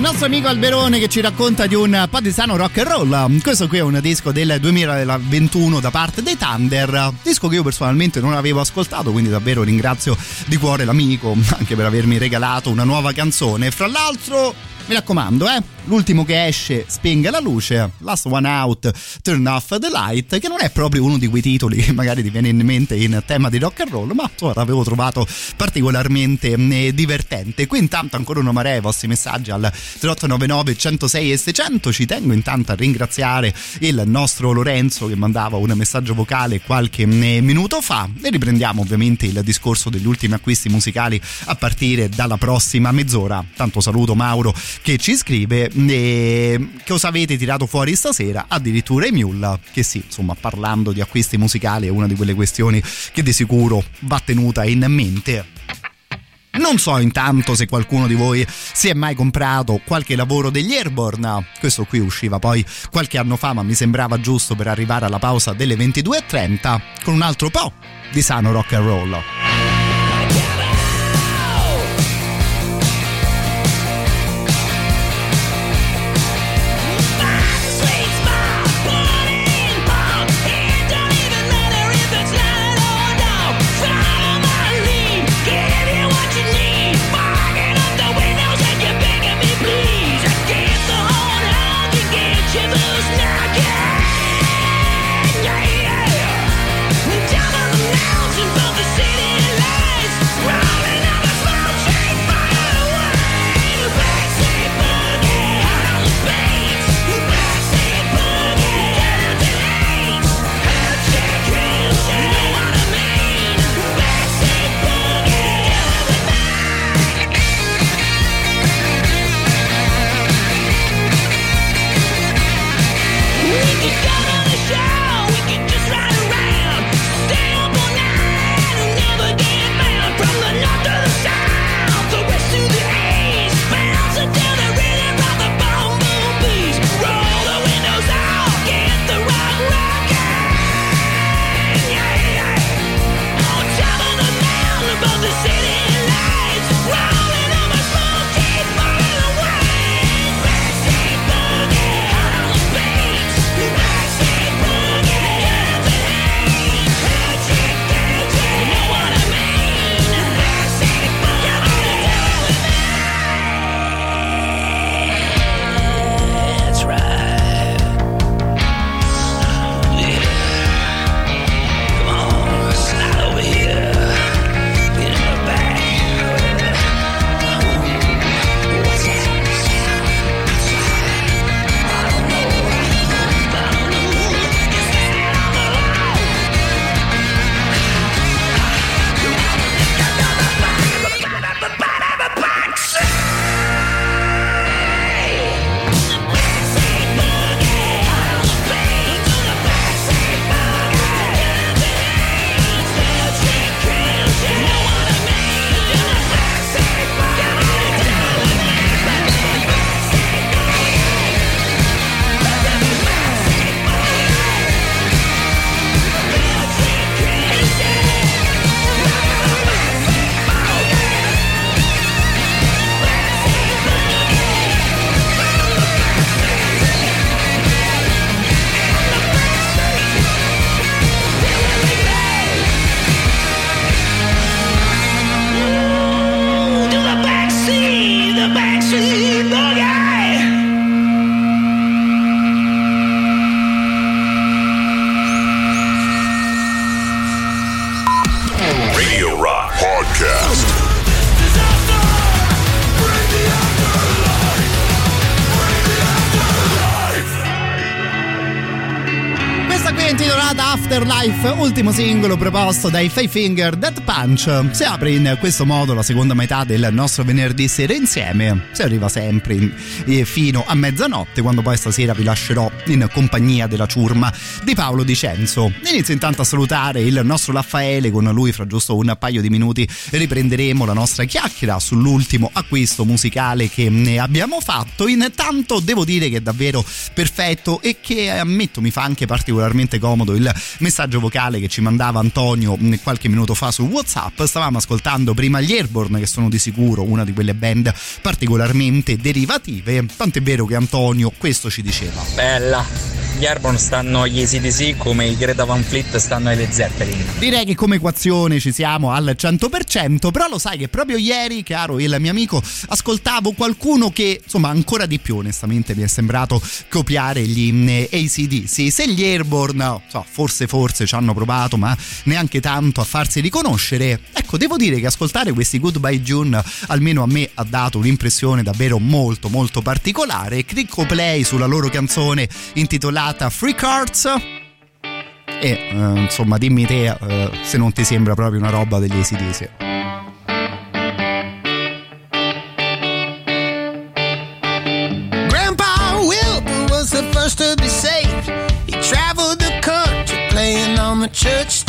S3: nostro amico Alberone che ci racconta di un po' di sano rock and roll. Questo qui è un disco del 2021 da parte dei Thunder, disco che io personalmente non avevo ascoltato, quindi davvero ringrazio di cuore l'amico anche per avermi regalato una nuova canzone. Fra l'altro, mi raccomando, eh, l'ultimo che esce spenga la luce, Last One Out, Turn Off the Light, che non è proprio uno di quei titoli che magari ti viene in mente in tema di rock and roll, ma l'avevo trovato particolarmente eh, divertente. Qui intanto ancora una marea i vostri messaggi al 3899 106 e 600, ci tengo intanto a ringraziare il nostro Lorenzo che mandava un messaggio vocale qualche eh, minuto fa e riprendiamo ovviamente il discorso degli ultimi acquisti musicali a partire dalla prossima mezz'ora. Tanto saluto Mauro che ci scrive e cosa avete tirato fuori stasera? Addirittura i Mule, che sì, insomma, parlando di acquisti musicali è una di quelle questioni che di sicuro va tenuta in mente. Non so intanto se qualcuno di voi si è mai comprato qualche lavoro degli Airborne. Questo qui usciva poi qualche anno fa, ma mi sembrava giusto per arrivare alla pausa delle 22.30 con un altro po' di sano rock and roll. Afterlife, ultimo singolo proposto dai Five Finger Death Punch. Si apre in questo modo la seconda metà del nostro venerdì sera insieme. Si arriva sempre in- eh, fino a mezzanotte, quando poi stasera vi lascerò in compagnia della ciurma di Paolo Dicenzo. Inizio intanto a salutare il nostro Raffaele, con lui fra giusto un paio di minuti riprenderemo la nostra chiacchiera sull'ultimo acquisto musicale che ne abbiamo fatto. Intanto devo dire che è davvero perfetto e che ammetto mi fa anche particolarmente comodo il messaggio vocale che ci mandava Antonio mm, qualche minuto fa su WhatsApp. Stavamo ascoltando prima gli Airborne, che sono di sicuro una di quelle band particolarmente derivative. Tant'è vero che Antonio questo ci diceva.
S14: Bella. Gli Airborne stanno agli ACDC come i Greta Van Fleet stanno ai Led Zeppelin.
S3: Direi che come equazione ci siamo al 100%, però lo sai che proprio ieri, caro il mio amico, ascoltavo qualcuno che, insomma, ancora di più onestamente mi è sembrato copiare gli mm, ACDC. Se gli Airborne, so, forse forse ci hanno provato, ma neanche tanto a farsi riconoscere, ecco, devo dire che ascoltare questi Goodbye June almeno a me ha dato un'impressione davvero molto molto particolare. Clicco play sulla loro canzone intitolata Free Cards e eh, insomma dimmi te eh, se non ti sembra proprio una roba degli ACDC.
S15: The first to be saved. He traveled the country playing on the church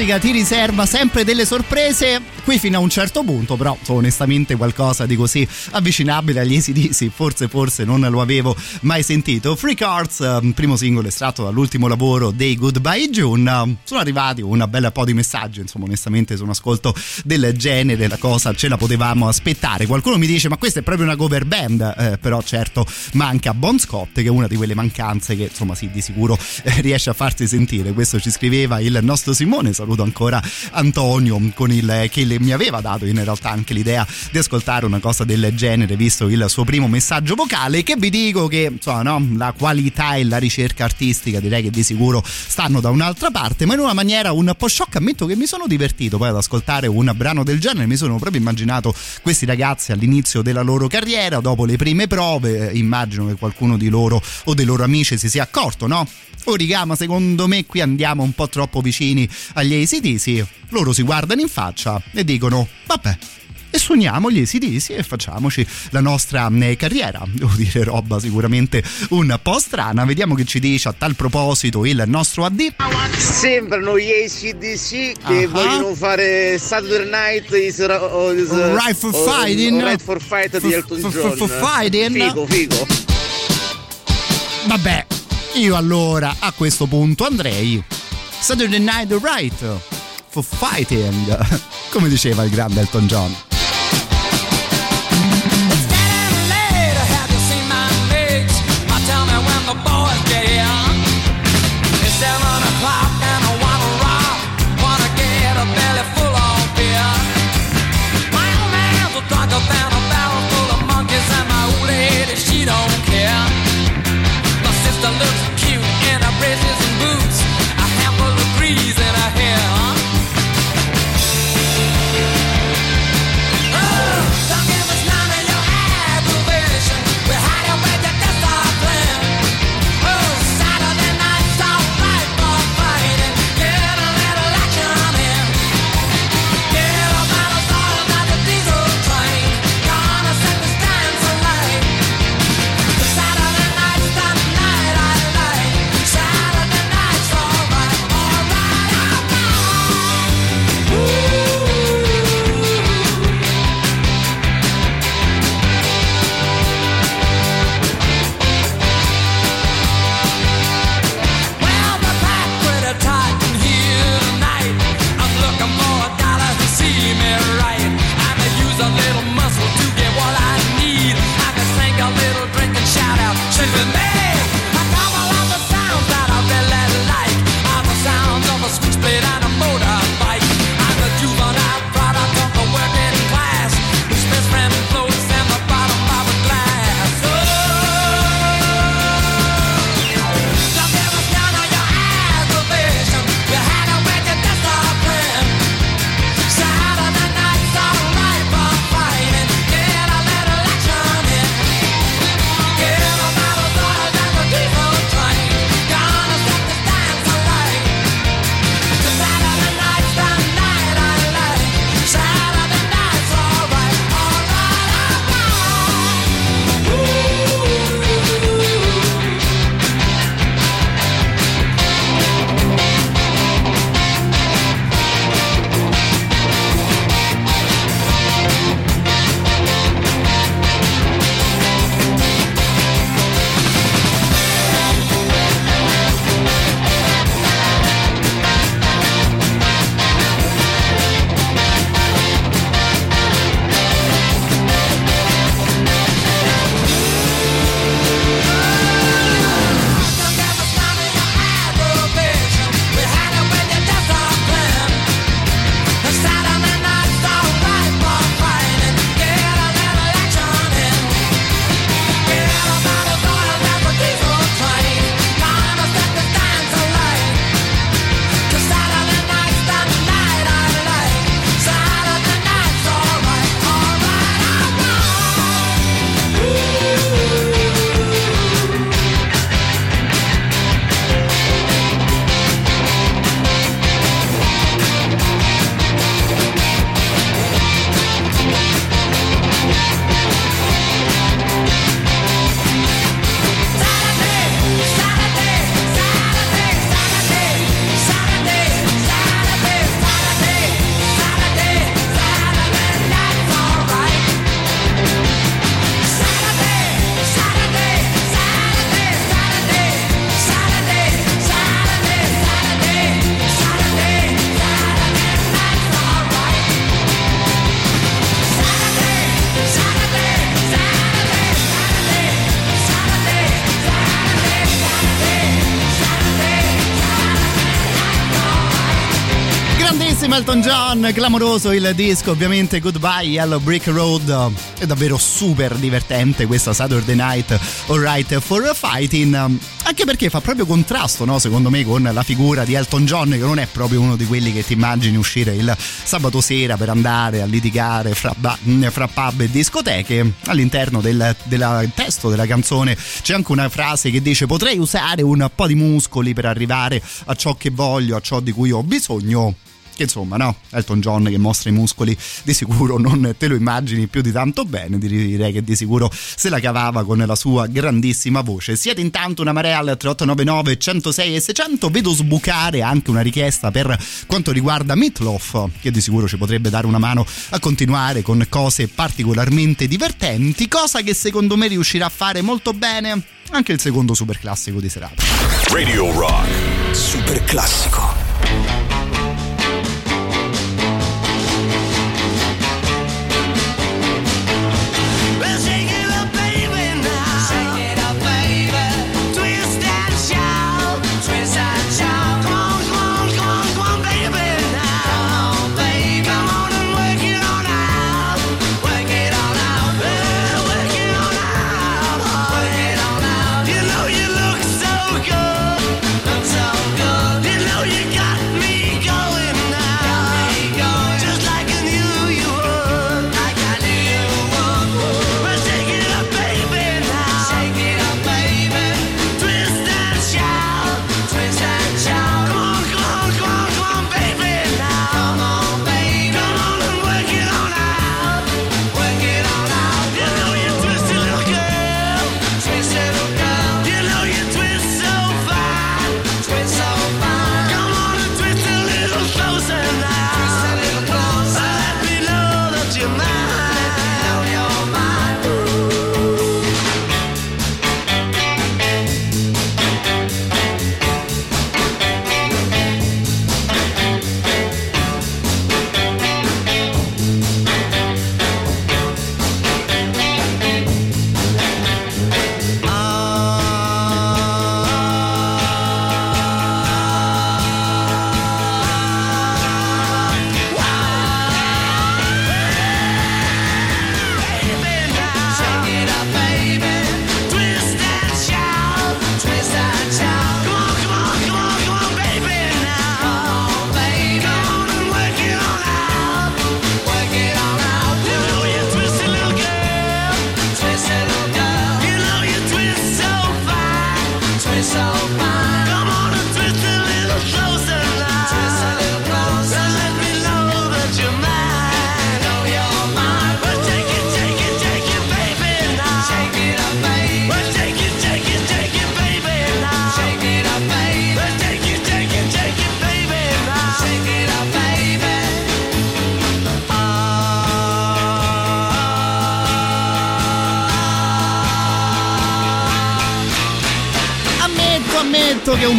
S3: della musica ti riserva sempre delle sorprese, qui fino a un certo punto, però onestamente qualcosa di così avvicinabile agli ACDC forse forse non lo avevo mai sentito. Free Cards, eh, primo singolo estratto dall'ultimo lavoro dei Goodbye June, sono arrivati una bella po' di messaggi, insomma onestamente su un ascolto del genere la cosa ce la potevamo aspettare. Qualcuno mi dice ma questa è proprio una cover band, eh, però certo manca Bon Scott che è una di quelle mancanze che insomma sì di sicuro eh, riesce a farsi sentire, questo ci scriveva il nostro Simone, saluto ancora Antonio con il che le- mi aveva dato in realtà anche l'idea di ascoltare una cosa del genere visto il suo primo messaggio vocale che vi dico che insomma no, la qualità e la ricerca artistica direi che di sicuro stanno da un'altra parte ma in una maniera un po' sciocca ammetto che mi sono divertito poi ad ascoltare un brano del genere mi sono proprio immaginato questi ragazzi all'inizio della loro carriera dopo le prime prove eh, immagino che qualcuno di loro o dei loro amici si sia accorto no? Origama secondo me qui andiamo un po' troppo vicini agli ACDC, loro si guardano in faccia e dicono vabbè e suoniamo gli ACDC e facciamoci la nostra eh, carriera. Devo dire roba sicuramente un po' strana. Vediamo che ci dice a tal proposito il nostro AD.
S16: Sembrano gli ACDC che
S3: Ah.
S16: vogliono fare Saturday Night is, is,
S3: Right for
S16: uh,
S3: fighting.
S16: Right for fight di
S3: For-
S16: Elton
S3: for-
S16: John.
S3: for- for fighting.
S16: Figo, figo.
S3: Vabbè, io allora a questo punto andrei Saturday Night Right for Fighting, come diceva il grande Elton John. Elton John, clamoroso il disco, ovviamente Goodbye Yellow Brick Road. È davvero super divertente questa Saturday Night Alright for Fighting. Anche perché fa proprio contrasto, no? secondo me, con la figura di Elton John, che non è proprio uno di quelli che ti immagini uscire il sabato sera per andare a litigare fra, fra pub e discoteche. All'interno del, del testo della canzone c'è anche una frase che dice: Potrei usare un po' di muscoli per arrivare a ciò che voglio, a ciò di cui ho bisogno che insomma no, Elton John che mostra i muscoli di sicuro non te lo immagini più di tanto bene, direi che di sicuro se la cavava con la sua grandissima voce. Siete intanto una marea al 3899 106 e 600, vedo sbucare anche una richiesta per quanto riguarda Meatloaf, che di sicuro ci potrebbe dare una mano a continuare con cose particolarmente divertenti, cosa che secondo me riuscirà a fare molto bene anche il secondo super classico di serata.
S2: Radio Rock.
S1: Super classico.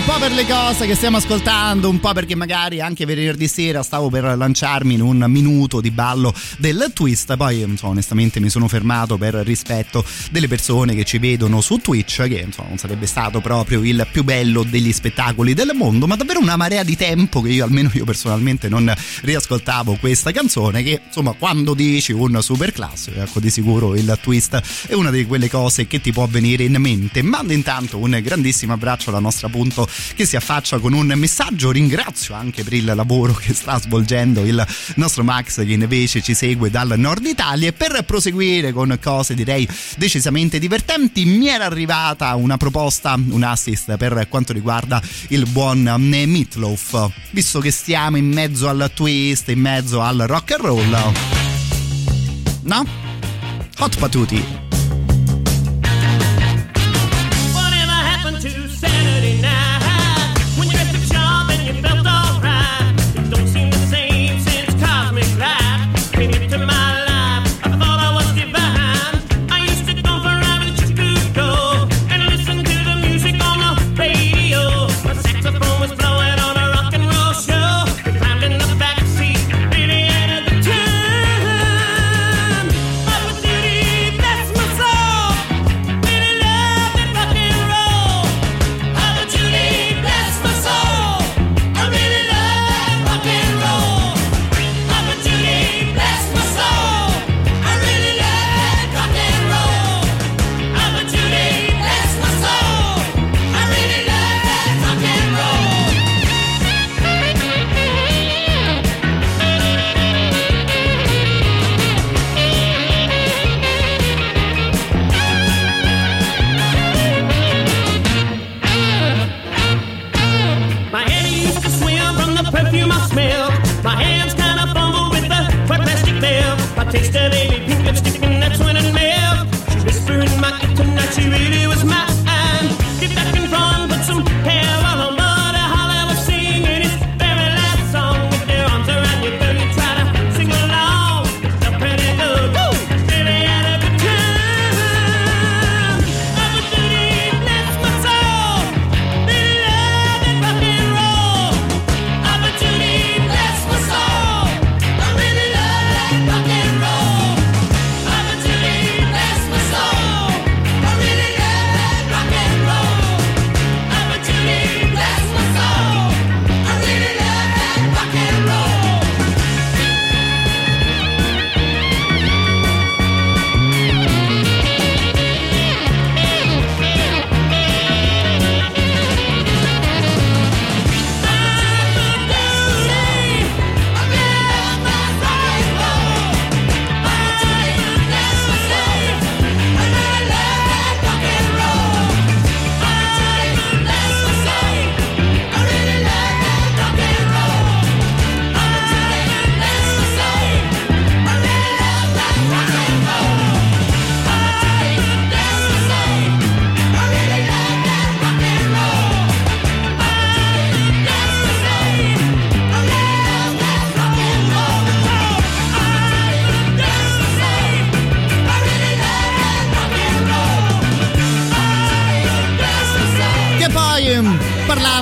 S3: Un po' per le cose che stiamo ascoltando, un po' perché magari anche venerdì sera stavo per lanciarmi in un minuto di ballo del twist, poi insomma, onestamente mi sono fermato per rispetto delle persone che ci vedono su Twitch, che insomma, non sarebbe stato proprio il più bello degli spettacoli del mondo, ma davvero una marea di tempo che io almeno io personalmente non riascoltavo questa canzone che insomma quando dici un super classico, ecco di sicuro il twist è una di quelle cose che ti può venire in mente. Mando intanto un grandissimo abbraccio alla nostra appunto che si affaccia con un messaggio. Ringrazio anche per il lavoro che sta svolgendo il nostro Max che invece ci segue dal nord Italia e per proseguire con cose direi decisamente divertenti mi era arrivata una proposta, un assist per quanto riguarda il buon Meatloaf. Visto che stiamo in mezzo al twist, in mezzo al rock and roll. No? Hot Patuti.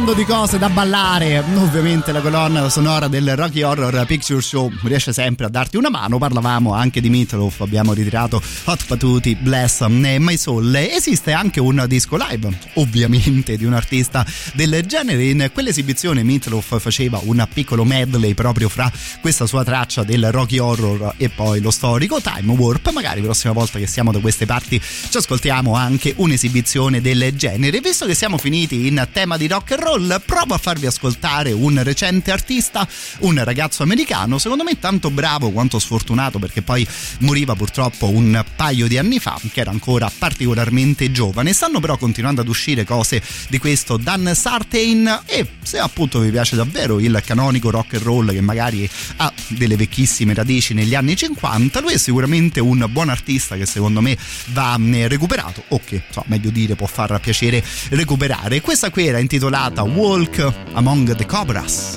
S3: Parlando di cose da ballare, ovviamente la colonna sonora del Rocky Horror Picture Show riesce sempre a darti una mano. Parlavamo anche di Meatloaf, abbiamo ritirato Hot Patuti, Bless My Soul. Esiste anche un disco live, ovviamente, di un artista del genere. In quell'esibizione Meatloaf faceva un piccolo medley proprio fra questa sua traccia del Rocky Horror e poi lo storico Time Warp. Magari la prossima volta che siamo da queste parti ci ascoltiamo anche un'esibizione del genere. Visto che siamo finiti in tema di rock and roll, provo a farvi ascoltare un recente artista, un ragazzo americano, secondo me tanto bravo quanto sfortunato perché poi moriva purtroppo un paio di anni fa, che era ancora particolarmente giovane. Stanno però continuando ad uscire cose di questo Dan Sartain e se appunto vi piace davvero il canonico rock and roll che magari ha delle vecchissime radici negli anni 50, lui è sicuramente un buon artista che secondo me va eh, recuperato o che, so, meglio dire, può far piacere recuperare. Questa qui era intitolata
S17: A walk Among the Cobras.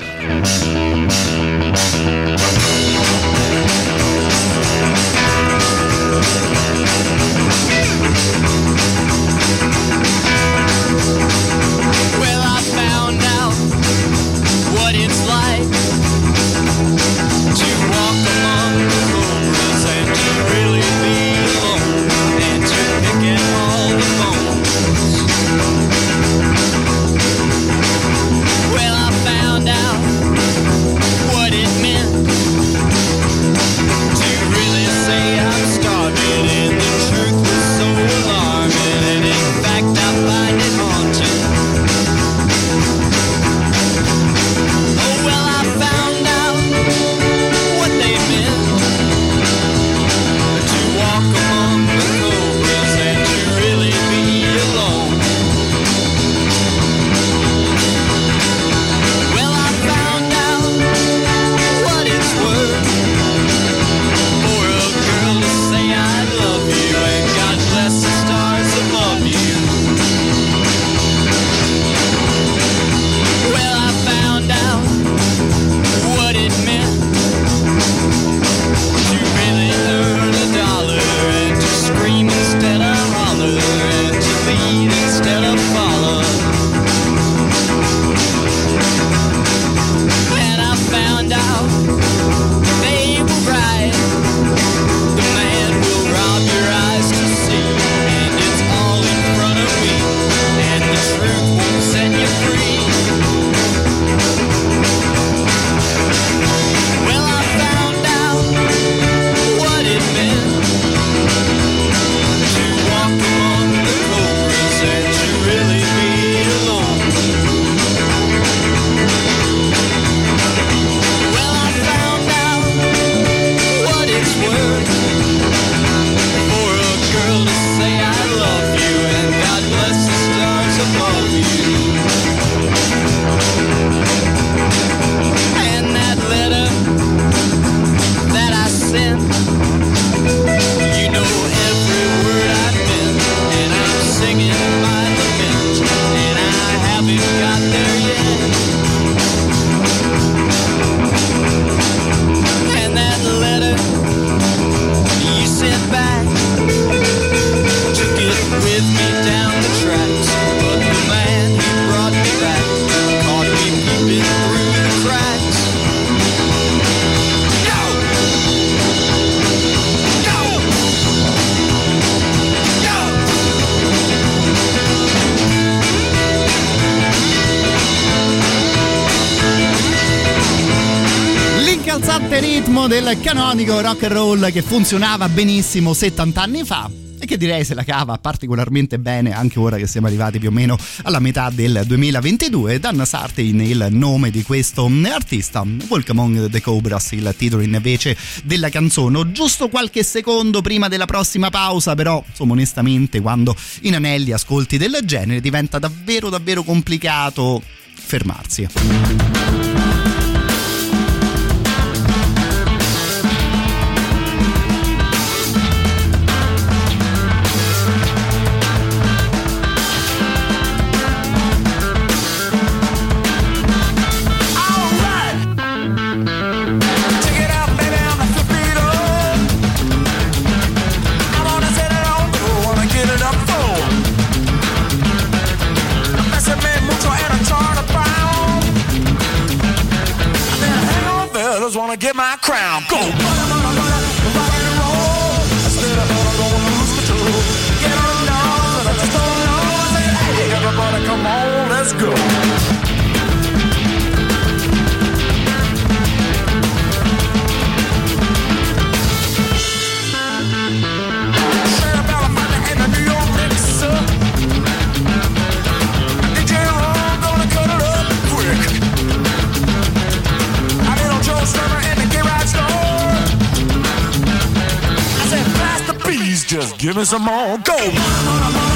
S3: Canonico rock and roll che funzionava benissimo 70 anni fa e che direi se la cava particolarmente bene anche ora che siamo arrivati più o meno alla metà del 2022. Dan Sartain il nome di questo artista, Walk Among the Cobras il titolo invece della canzone. Giusto qualche secondo prima della prossima pausa, però insomma onestamente quando in anelli ascolti del genere diventa davvero davvero complicato fermarsi.
S18: Give me some more. Go!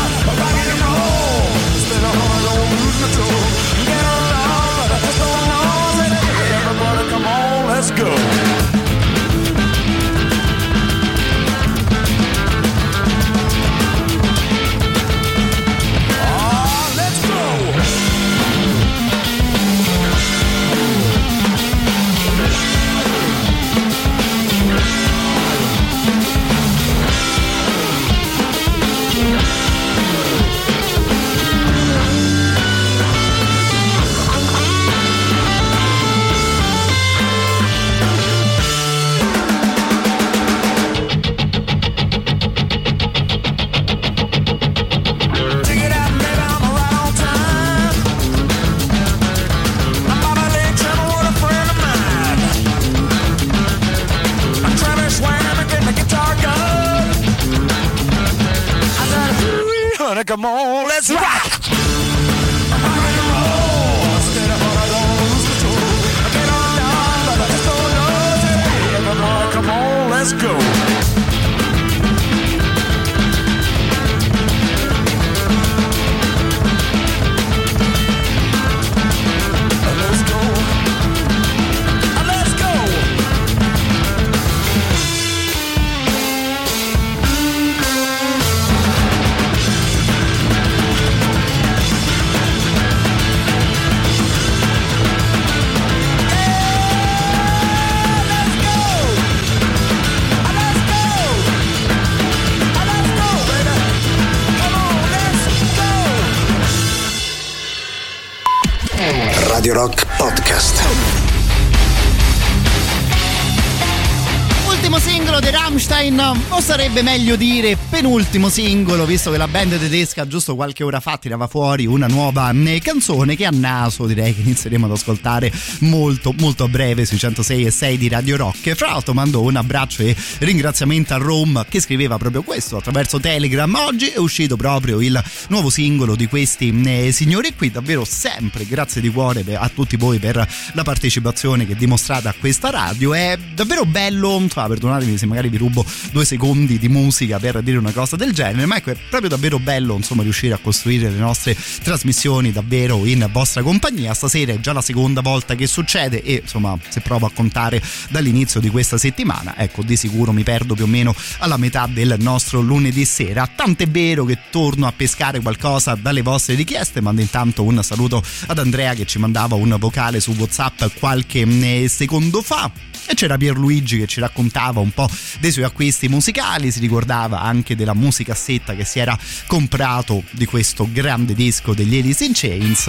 S3: Sarebbe meglio dire penultimo singolo, visto che la band tedesca giusto qualche ora fa tirava fuori una nuova eh, canzone che a naso direi che inizieremo ad ascoltare molto molto a breve sui 106 e 6 di Radio Rock. Fra l'altro mando un abbraccio e ringraziamento a Rome che scriveva proprio questo attraverso Telegram. Oggi è uscito proprio il nuovo singolo di questi eh, signori qui, davvero sempre grazie di cuore a tutti voi per la partecipazione che dimostrate a questa radio. È davvero bello, insomma, perdonatemi se magari vi rubo due secondi di musica per dire una cosa del genere, ma ecco è proprio davvero bello insomma riuscire a costruire le nostre trasmissioni davvero in vostra compagnia. Stasera è già la seconda volta che succede e insomma se provo a contare dall'inizio di questa settimana, ecco di sicuro mi perdo più o meno alla metà del nostro lunedì sera. Tant'è vero che torno a pescare qualcosa dalle vostre richieste, mando intanto un saluto ad Andrea che ci mandava un vocale su WhatsApp qualche eh, secondo fa. E c'era Pierluigi che ci raccontava un po' dei suoi acquisti musicali, si ricordava anche della musicassetta che si era comprato di questo grande disco degli Alice in Chains.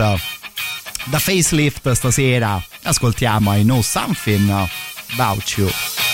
S3: Da facelift stasera ascoltiamo I Know Something About You.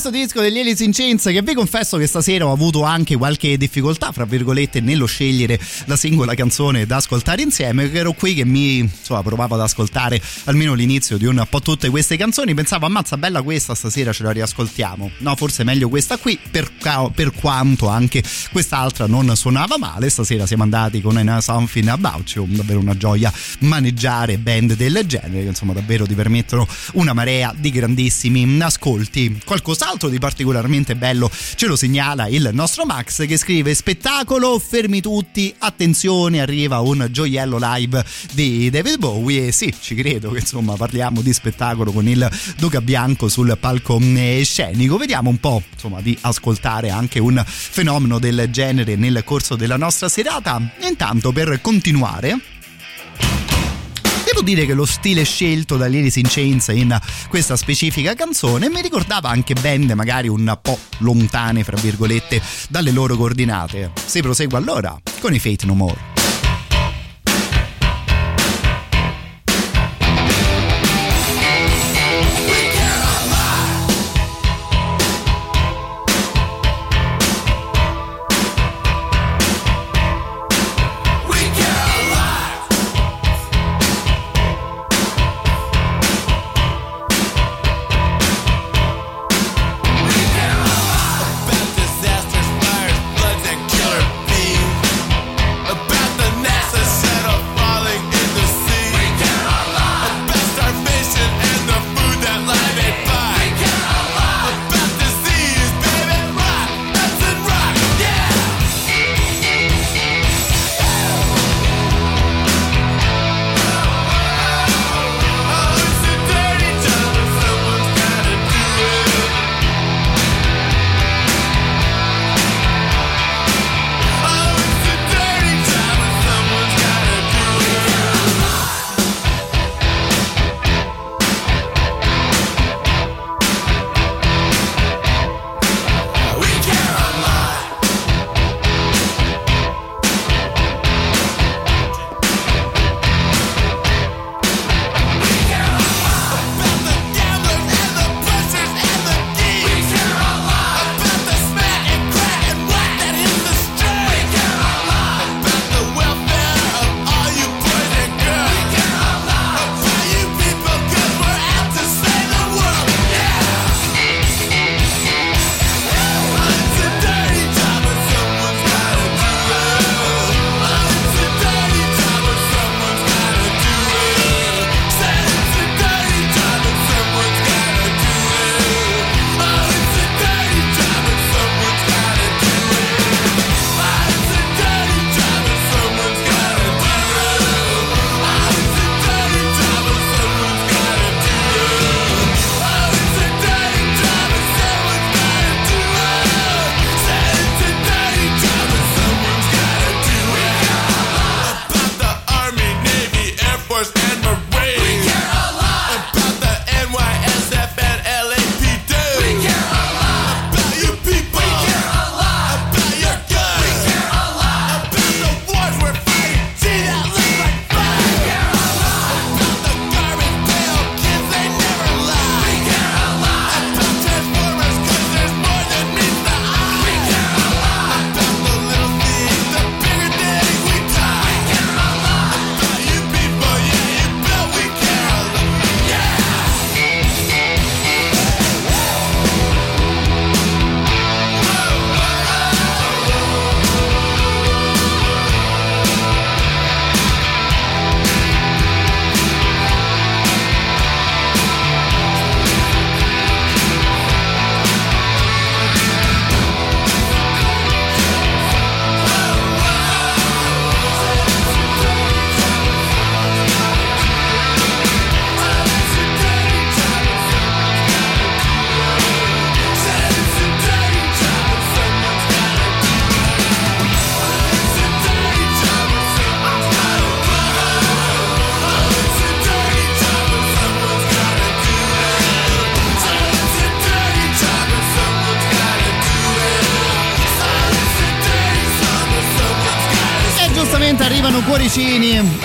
S3: Questo disco degli Alice in che vi confesso che stasera ho avuto anche qualche difficoltà, fra virgolette, nello scegliere la singola canzone da ascoltare insieme, ero qui che mi insomma, provavo ad ascoltare almeno l'inizio di un po' tutte queste canzoni, pensavo ammazza bella questa, stasera ce la riascoltiamo. No, forse meglio questa qui, per, per quanto anche quest'altra non suonava male, stasera siamo andati con una Something About You, davvero una gioia maneggiare band del genere, che insomma davvero ti permettono una marea di grandissimi ascolti. Qualcos'altro di particolarmente bello ce lo segnala il nostro Max che scrive spettacolo, fermi tutti, attenzione, arriva un gioiello live di David Bowie e sì, ci credo che insomma parliamo di spettacolo con il Duca Bianco sul palco scenico. Vediamo un po' insomma di ascoltare anche un fenomeno del genere nel corso della nostra serata. Intanto per continuare Devo dire che lo stile scelto da Alice in in questa specifica canzone mi ricordava anche band magari un po' lontane, fra virgolette, dalle loro coordinate. Si prosegue allora con i Fate No More.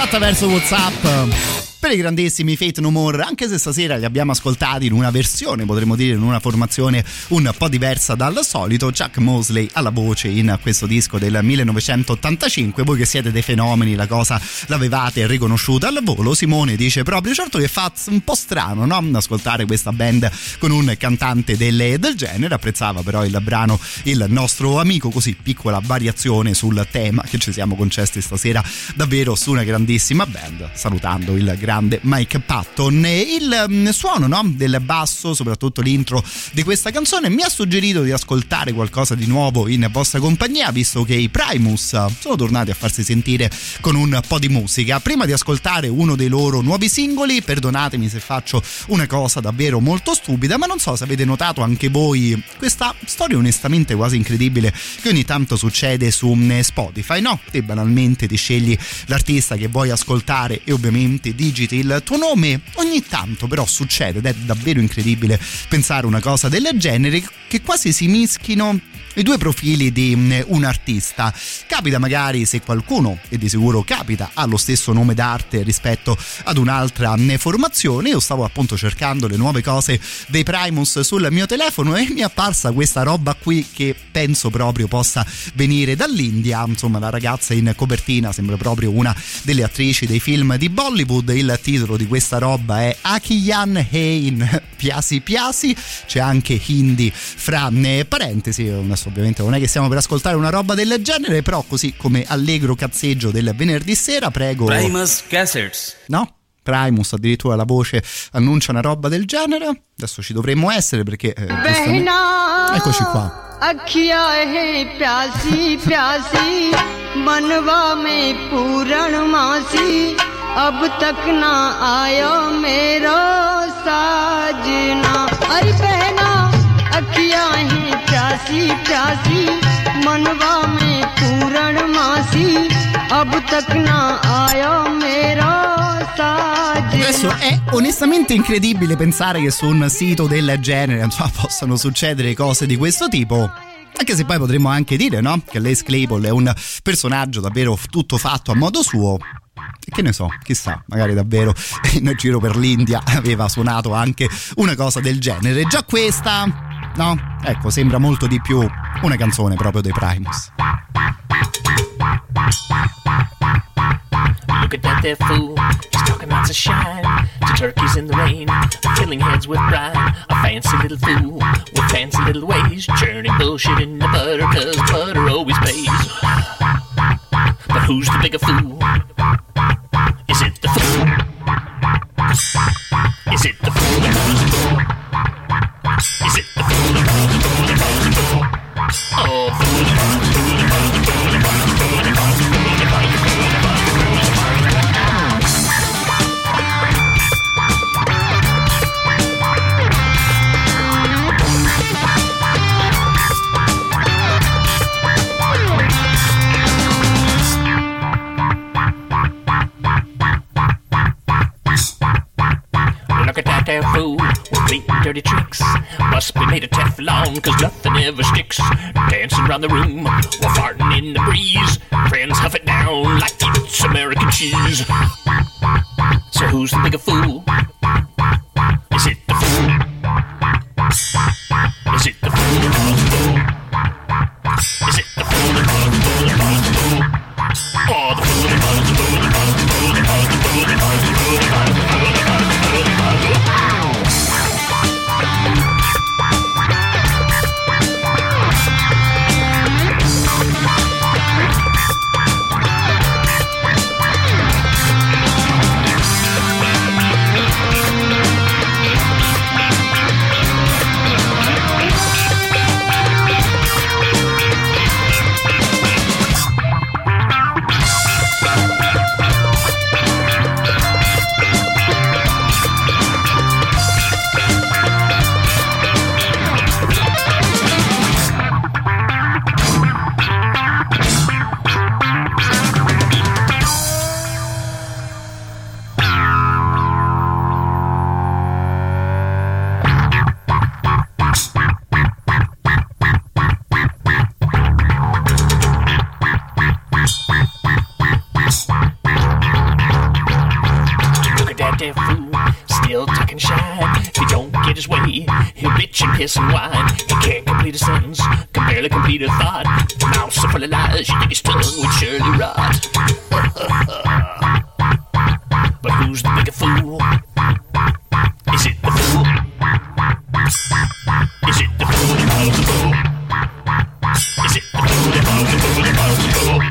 S3: Cuoricini attraverso WhatsApp per i grandissimi Fate No More, anche se stasera li abbiamo ascoltati in una versione, potremmo dire in una formazione un po' diversa dal solito. Chuck Mosley alla voce in questo disco del 1985. Voi che siete dei fenomeni, la cosa l'avevate riconosciuta al volo. Simone dice proprio: certo che fa un po' strano, no? Ascoltare questa band con un cantante del, del genere. Apprezzava però il brano il nostro amico, così piccola variazione sul tema che ci siamo concessi stasera, davvero su una grandissima band. Salutando il grande Mike Patton. Il mm, suono no? del basso, soprattutto l'intro di questa canzone, mi ha suggerito di ascoltare qualcosa di nuovo in vostra compagnia, visto che i Primus sono tornati a farsi sentire con un po' di musica. Prima di ascoltare uno dei loro nuovi singoli, perdonatemi se faccio una cosa davvero molto stupida, ma non so se avete notato anche voi questa storia onestamente quasi incredibile che ogni tanto succede su mm, Spotify, no? Te banalmente ti scegli l'artista che vuoi ascoltare e ovviamente digiti il tuo nome. Ogni tanto però succede ed è davvero incredibile pensare una cosa del genere che quasi si mischino i due profili di mm, un artista. Capita magari se qualcuno, e di sicuro capita, ha lo stesso nome d'arte rispetto ad un'altra mm, formazione. Io stavo appunto cercando le nuove cose dei Primus sul mio telefono e mi è apparsa questa roba qui che penso proprio possa venire dall'India. Insomma, la ragazza in copertina sembra proprio una delle attrici dei film di Bollywood. Il titolo di questa roba è Akiyan Hein Piasi Piasi. C'è anche Hindi fra mm, parentesi, una ovviamente non è che stiamo per ascoltare una roba del genere, però così come allegro cazzeggio del venerdì sera, prego.
S19: Primus Cassers.
S3: No? Primus addirittura la voce annuncia una roba del genere. Adesso ci dovremmo essere perché eh, giustamente- eccoci qua.
S20: अखिया है प्यासी प्यासी मनवा में पूरण मासी अब तक ना आयो मेरो साजना अरे बहना अखिया है प्यासी प्यासी मनवा में पूरण मासी अब तक ना आयो मेरो
S3: Adesso
S20: साजना
S3: è onestamente incredibile pensare che su un sito del genere insomma, possano succedere cose di questo tipo. Anche se poi potremmo anche dire, no? Che Lace Claypool è un personaggio davvero tutto fatto a modo suo. E Che ne so, chissà, magari davvero in giro per l'India aveva suonato anche una cosa del genere. Già questa, no? Ecco, sembra molto di più una canzone proprio dei Primus.
S21: Look at that there fool, he's talking lots of shine to turkeys in the rain, filling heads with brine. A fancy little fool with fancy little ways, churning bullshit in the butter, cause butter always pays. But who's the bigger fool? Is it the fool? Is it the fool that fool? Is it the fool that fool? Oh, fool that runs That with blatant dirty tricks. Must be made of Teflon, cause nothing ever sticks. Dancing around the room while farting in the breeze. Friends huff it down like it's American cheese. So who's the bigger fool? Is it the fool? Is it the fool? Is it the fool that the that runs the fool filthy fool, still talking shine. If he don't get his way, he'll bitch and piss and whine. He can't complete a sentence, can barely complete a thought. Mouth so full of lies, you think his tongue would surely rot. but who's the bigger fool? Is it the fool? Is it the fool that follows the fool? Is it the fool that follows the fool that follows the fool?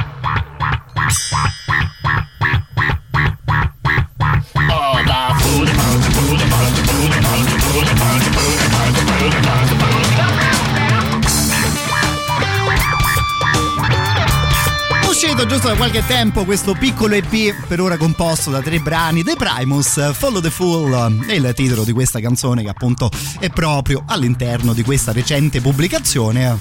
S3: Uscito giusto da qualche tempo questo piccolo EP per ora composto da tre brani The Primus, Follow the Fool è il titolo di questa canzone che appunto è proprio all'interno di questa recente pubblicazione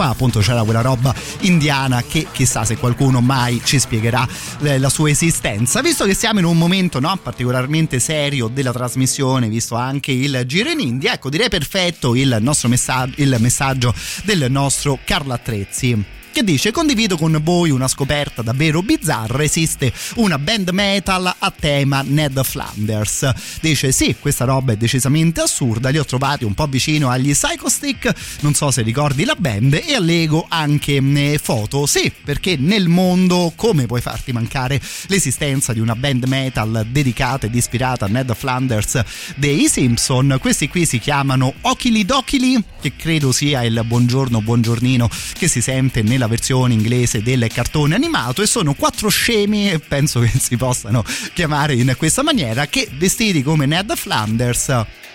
S3: qua appunto c'era quella roba indiana che chissà se qualcuno mai ci spiegherà la sua esistenza. Visto che siamo in un momento no, particolarmente serio della trasmissione visto anche il giro in India ecco direi perfetto il messaggio il messaggio del nostro Carlo Attrezzi che dice condivido con voi una scoperta davvero bizzarra. Esiste una band metal a tema Ned Flanders. Dice sì questa roba è decisamente assurda. Li ho trovati un po' vicino agli Psychostick. Non so se ricordi la band e allego anche eh, foto. Sì perché nel mondo come puoi farti mancare l'esistenza di una band metal dedicata ed ispirata a Ned Flanders dei Simpson? Questi qui si chiamano Okili Dokili che credo sia il buongiorno buongiornino che si sente nella versione inglese del cartone animato e sono quattro scemi penso che si possano chiamare in questa maniera che vestiti come Ned Flanders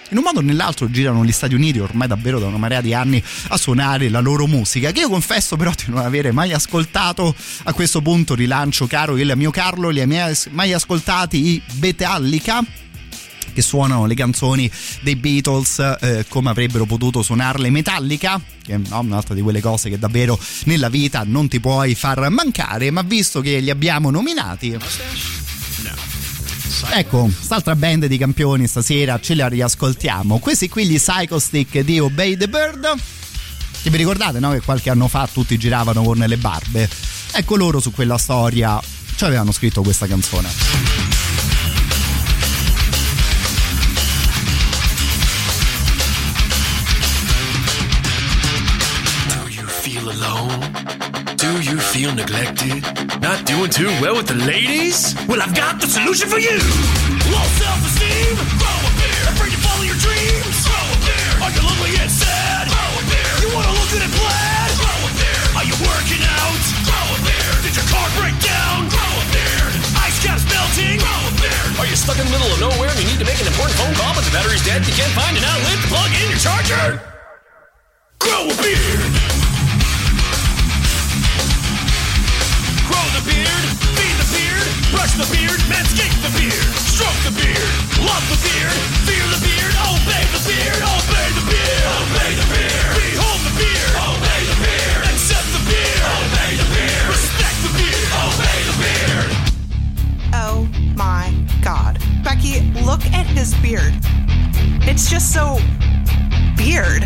S3: in un modo o nell'altro girano negli Stati Uniti ormai davvero da una marea di anni a suonare la loro musica che io confesso però di non avere mai ascoltato. A questo punto rilancio caro il mio Carlo li hai mai ascoltati i Betallica che suonano le canzoni dei Beatles eh, come avrebbero potuto suonarle Metallica che è un'altra di quelle cose che davvero nella vita non ti puoi far mancare ma visto che li abbiamo nominati Ecco, quest'altra band di campioni stasera ce la riascoltiamo. Questi qui gli Psycho Stick di Obey the Bird. Che vi ricordate, no? Che qualche anno fa tutti giravano con le barbe. Ecco loro su quella storia ci avevano scritto questa canzone.
S19: Do you feel neglected? Not doing too well with the ladies? Well, I've got the solution for you! Low self-esteem? Grow a beer! Afraid to follow your dreams? Grow a beer! Are you lonely and sad? Grow a beer! You wanna look good and plaid? Grow a beer! Are you working out? Grow a beer! Did your car break down? Grow a beer! Ice caps melting? Grow a beer! Are you stuck in the middle of nowhere and you need to make an important phone call but the battery's dead? You can't find an outlet to plug in your charger? Grow a beard! Brush the beard, manscape the beard, stroke the beard, love the beard, fear the beard, obey the beard, obey the beard, obey the beard, behold the beard, obey the beard, accept the beard, obey the beard, respect the beard, obey the beard.
S22: Oh my god. Becky, look at his beard. It's just so beard.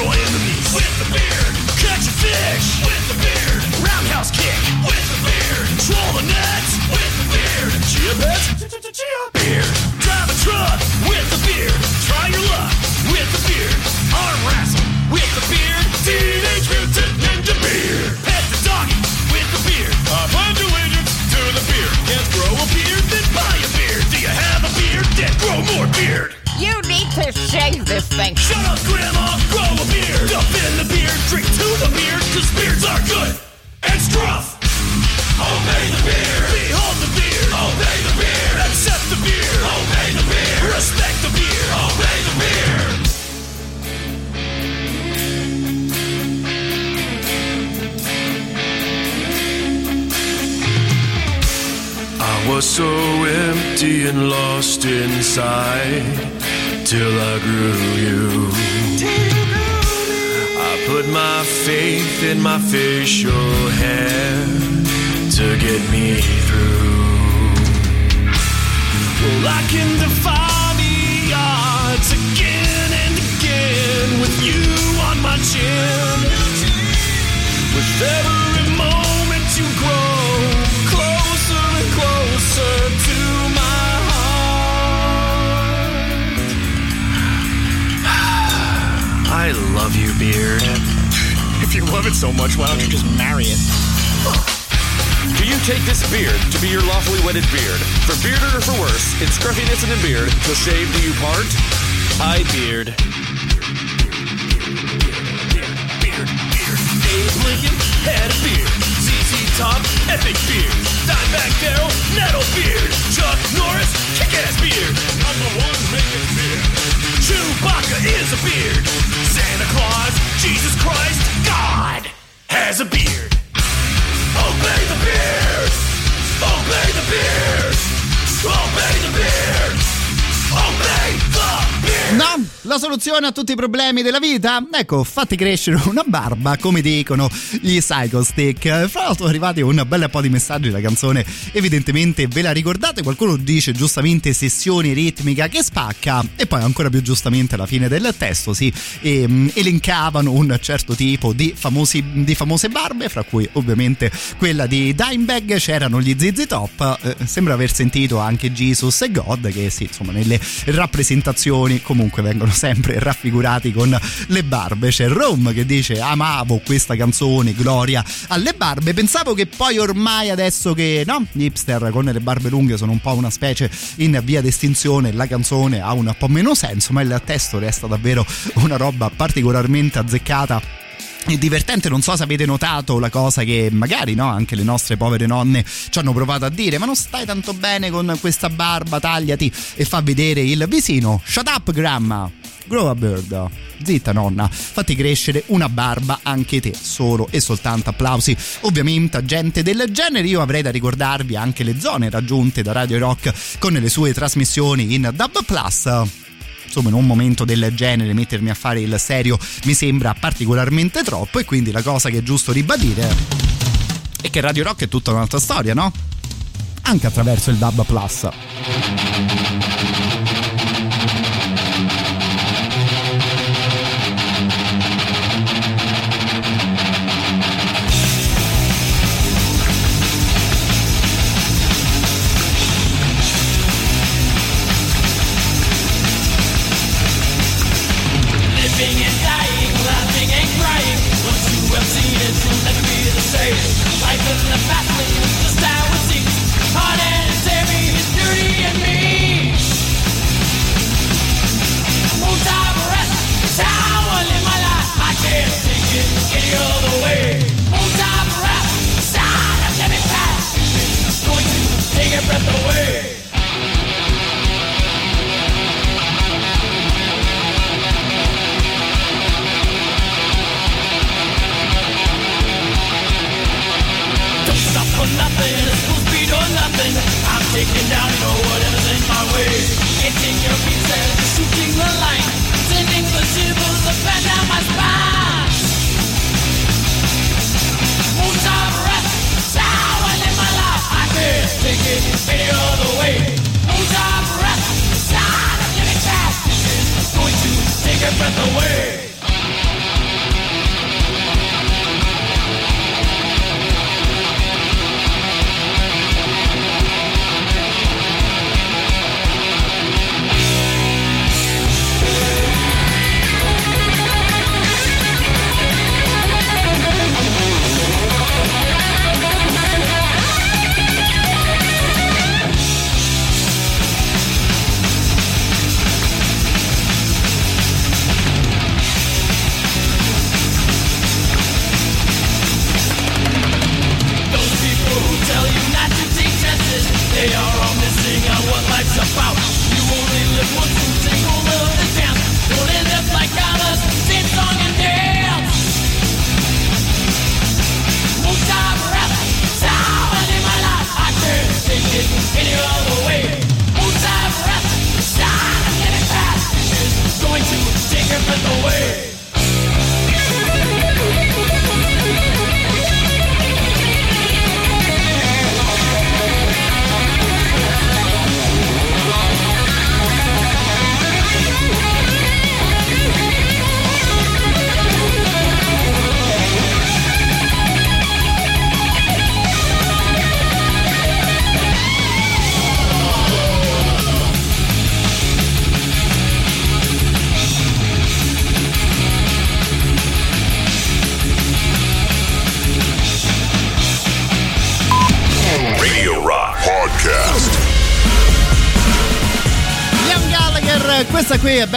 S19: Your enemies with the beard. Catch a fish with the beard. Roundhouse kick with the beard. Troll the nets with the beard. Chia pet? Chia beard. Drive a truck with the beard. Try your luck with the beard. Arm wrestle with the beard. Teenage Mutant Ninja Beard. Pet the doggy with the beard. A bunch of widgets to the beard. Can't grow a beard, then buy a beard. Do you have a beard? Then grow more beard.
S23: You need to shave this thing.
S19: Shut up, Grandma. Grow a beard. Dump in the beard. Drink to the beard, cause beards are good. And scruff. Obey the beard. Behold the beard. Obey the beard. Accept the beard. Obey the beard. Respect the beard. Obey the beard. I was so empty and lost inside till I grew you. I put my faith in my facial hair to get me through. Well, I can defy the odds again and again with you on my chin. With every
S21: I love you, Beard.
S12: If you love it so much, why don't you just marry it?
S24: Do you take this beard to be your lawfully wedded beard? For bearded or for worse, in scruffiness and in beard, till shave do you part?
S21: I beard.
S19: Abe Lincoln had a beard. ZZ Top, epic beard. Dimebag Darrell, nettle beard. Chuck Norris, kick-ass beard. I'm the one making beard. Chewbacca is a beard. Santa Claus, Jesus Christ, God has a beard. Obey the beard. Obey the beard. Obey the beard.
S3: No, la soluzione a tutti i problemi della vita? Ecco, fatti crescere una barba, come dicono gli Psycho Stick. Fra l'altro, arrivati un bel po' di messaggi. La canzone, evidentemente, ve la ricordate? Qualcuno dice giustamente sessione ritmica che spacca, e poi ancora più giustamente alla fine del testo si ehm, elencavano un certo tipo di, famosi, di famose barbe, fra cui ovviamente quella di Dimebag. C'erano gli ZZ Top. Eh, sembra aver sentito anche Jesus e God, che sì, insomma, nelle rappresentazioni comunque vengono sempre raffigurati con le barbe. C'è Rome che dice amavo questa canzone, gloria alle barbe. Pensavo che poi ormai adesso che no, gli hipster con le barbe lunghe sono un po' una specie in via d'estinzione, la canzone ha un po' meno senso, ma il testo resta davvero una roba particolarmente azzeccata è divertente, non so se avete notato la cosa che magari no, anche le nostre povere nonne ci hanno provato a dire, ma non stai tanto bene con questa barba, tagliati e fa vedere il visino. Shut up, grandma. Grow a bird. Zitta nonna, fatti crescere una barba anche te, solo e soltanto applausi. Ovviamente a gente del genere io avrei da ricordarvi anche le zone raggiunte da Radio Rock con le sue trasmissioni in Dub Plus insomma in un momento del genere mettermi a fare il serio mi sembra particolarmente troppo e quindi la cosa che è giusto ribadire è che Radio Rock è tutta un'altra storia, no? Anche attraverso il Dub Plus.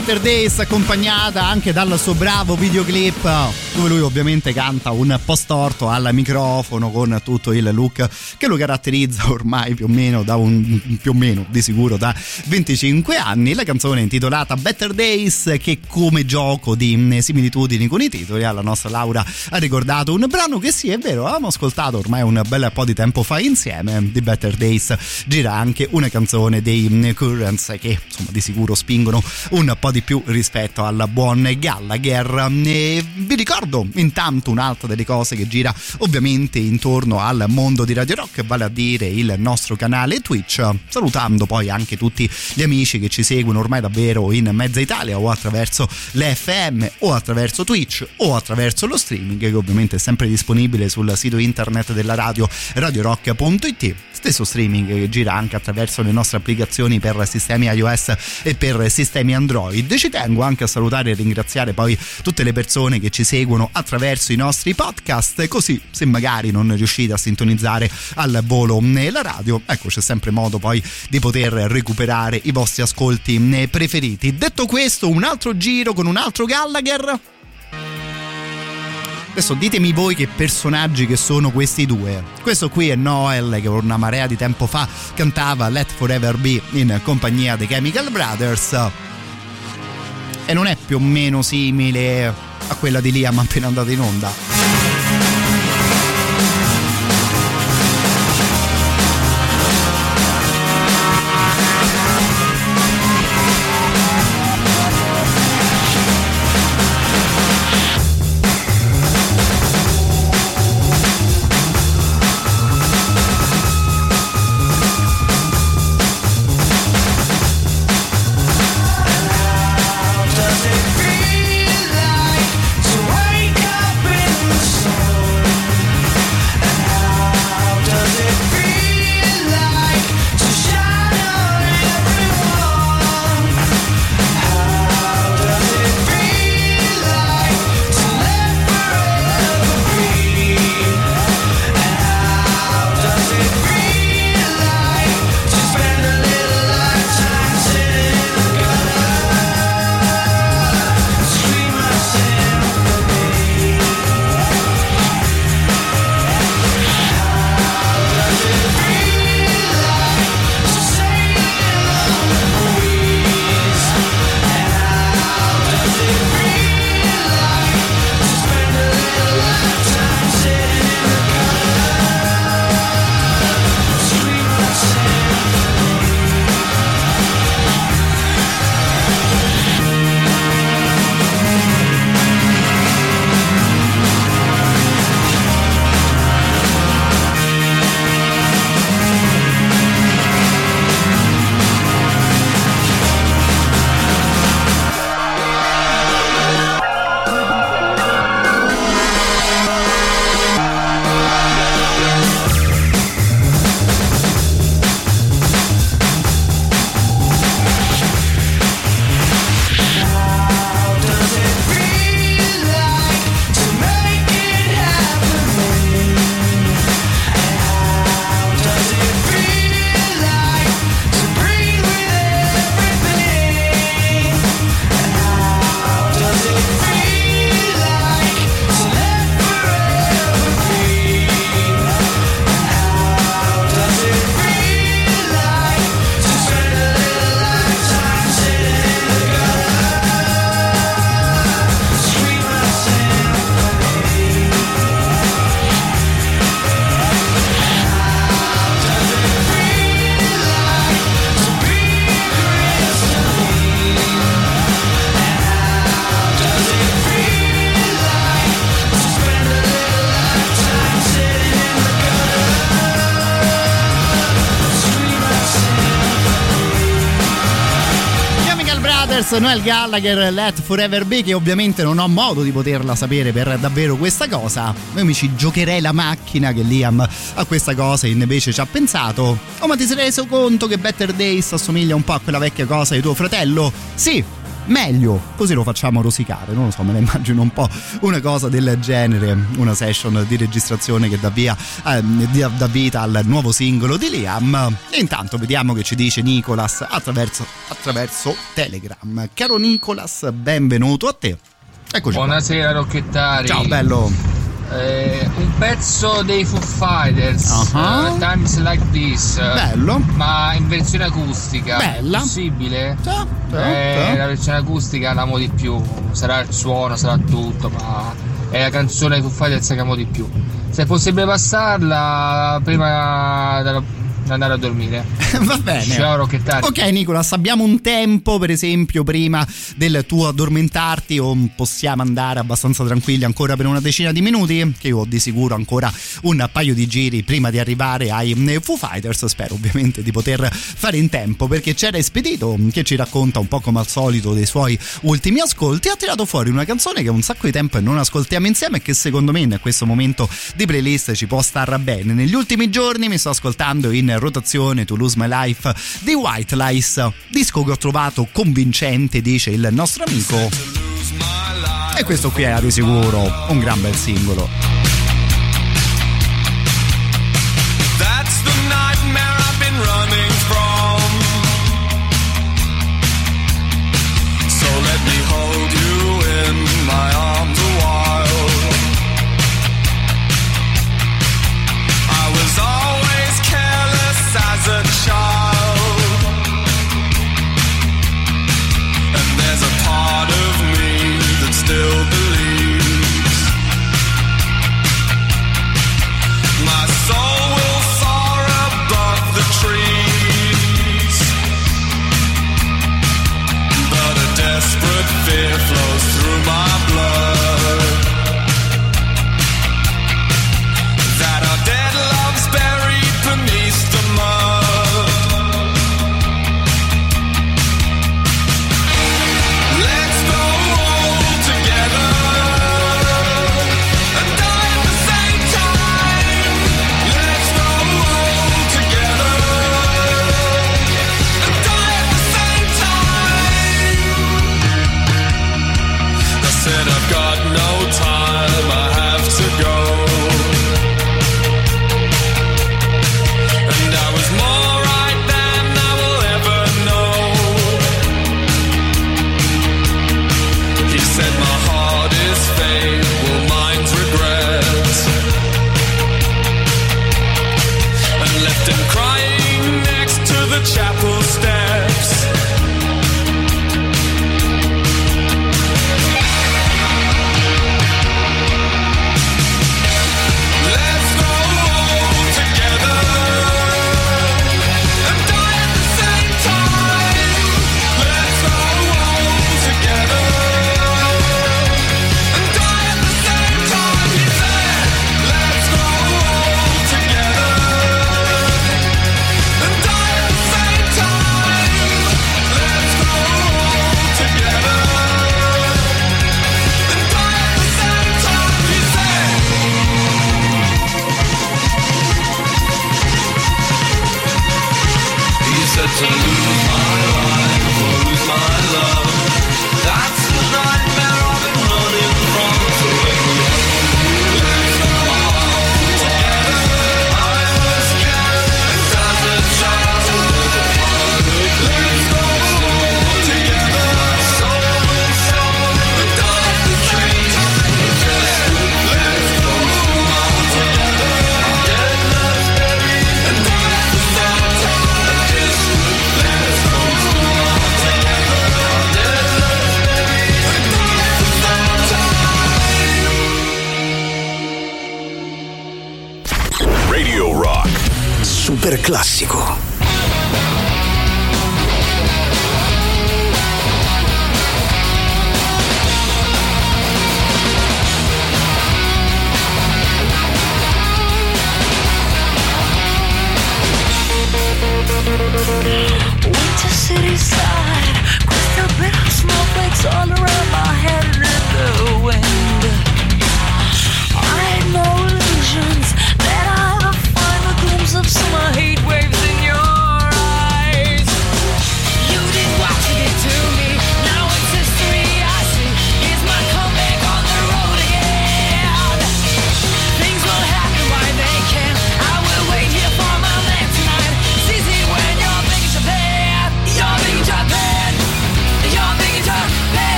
S3: Better Days accompagnata anche dal suo bravo videoclip dove lui ovviamente canta un po' storto al microfono con tutto il look che lo caratterizza ormai più o meno da un più o meno di sicuro da 25 anni. La canzone è intitolata Better Days che come gioco di similitudini con i titoli alla nostra Laura ha ricordato un brano che sì è vero avevamo ascoltato ormai un bel po' di tempo fa insieme di Better Days gira anche una canzone dei Currents che insomma di sicuro spingono un po' di più rispetto al buon Gallagher e vi ricordo intanto un'altra delle cose che gira ovviamente intorno al mondo di Radio Rock vale a dire il nostro canale Twitch salutando poi anche tutti gli amici che ci seguono ormai davvero in mezza Italia o attraverso le FM o attraverso Twitch o attraverso lo streaming che ovviamente è sempre disponibile sul sito internet della radio radiorock.it stesso streaming che gira anche attraverso le nostre applicazioni per sistemi iOS e per sistemi Android. Ci tengo anche a salutare e ringraziare poi tutte le persone che ci seguono attraverso i nostri podcast, così se magari non riuscite a sintonizzare al volo la radio, ecco c'è sempre modo poi di poter recuperare i vostri ascolti preferiti. Detto questo, un altro giro con un altro Gallagher. Adesso ditemi voi che personaggi che sono questi due. Questo qui è Noel che una marea di tempo fa cantava Let Forever Be in compagnia dei Chemical Brothers. E non è più o meno simile a quella di Liam appena andata in onda. Brothers, Noel Gallagher, Let Forever Be, che ovviamente non ho modo di poterla sapere per davvero questa cosa. Io mi ci giocherei la macchina che Liam a questa cosa invece ci ha pensato. Oh, ma ti sei reso conto che Better Days assomiglia un po' a quella vecchia cosa di tuo fratello? Sì,
S24: meglio, così lo facciamo rosicare, non lo so, me la immagino un po' una cosa del genere, una session di registrazione che dà, via, eh, dà vita al nuovo singolo di Liam. E intanto vediamo che ci dice Nicolas attraverso, attraverso Telegram. Caro Nicolas, benvenuto a te. Eccoci.
S25: Buonasera Rocchettari.
S24: Ciao bello.
S25: Eh, un pezzo dei Foo Fighters,
S24: Uh-huh.
S25: eh, Times Like This.
S24: Bello.
S25: Ma in versione acustica.
S24: Bella.
S25: Possibile?
S24: Ciao.
S25: Eh, la versione acustica l'amo di più. Sarà il suono, sarà tutto, ma è la canzone dei Foo Fighters che amo di più. Se è possibile passarla prima della- andare a dormire.
S24: Va bene.
S25: Ciao Rocchettari.
S24: Ok Nicolas, abbiamo un tempo per esempio prima del tuo addormentarti o possiamo andare abbastanza tranquilli ancora per una decina di minuti? Che io ho di sicuro ancora un paio di giri prima di arrivare ai eh, Foo Fighters, spero ovviamente di poter fare in tempo perché c'era Espedito che ci racconta un po' come al solito dei suoi ultimi ascolti, ha tirato fuori una canzone che un sacco di tempo non ascoltiamo insieme e che secondo me in questo momento di playlist ci può star bene. Negli ultimi giorni mi sto ascoltando in rotazione To Lose My Life di White Lies, disco che ho trovato convincente, dice il nostro amico. E questo qui è di sicuro un gran bel singolo.
S1: Super classico.
S26: Crystal bit of snowflakes all around my head and in the wind.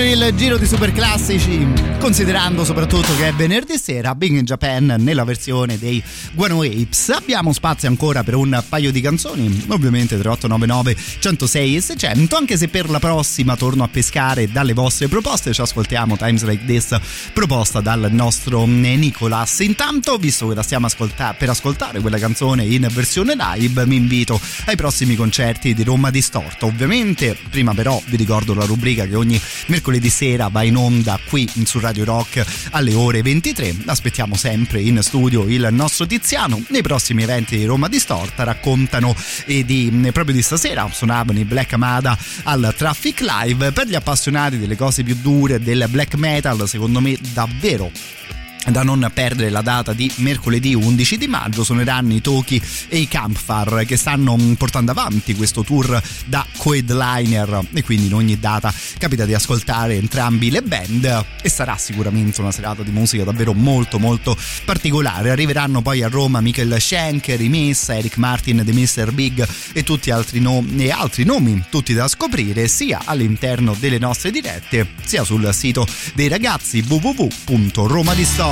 S3: Il giro di super classici, considerando soprattutto che è venerdì sera, Big in Japan nella versione dei Guano Apes. Abbiamo spazio ancora per un paio di canzoni, ovviamente 3899 106 e 600, anche se per la prossima torno a pescare dalle vostre proposte, ci ascoltiamo Times Like This proposta dal nostro Nicolas. Intanto, visto che la stiamo ascolta- per ascoltare quella canzone in versione live, mi invito ai prossimi concerti di Roma Distorta. Ovviamente, prima però vi ricordo la rubrica che ogni mercoledì sera va in onda qui su Radio Rock alle ore 23. Aspettiamo sempre in studio il nostro Tiziano. Nei prossimi eventi di Roma Distorta raccontano eh, di, proprio di stasera suonavano i Black Amada al Traffic Live. Per gli appassionati delle cose più dure del black metal, secondo me davvero da non perdere la data di mercoledì 11 di maggio suoneranno i Toki e i Campfire che stanno portando avanti questo tour da co-headliner e quindi in ogni data capita di ascoltare entrambi le band e sarà sicuramente una serata di musica davvero molto molto particolare arriveranno poi a Roma Michael Schenker, Miss, Eric Martin di Mr. Big e tutti altri, no- e altri nomi tutti da scoprire sia all'interno delle nostre dirette sia sul sito dei ragazzi www.romadistorta.com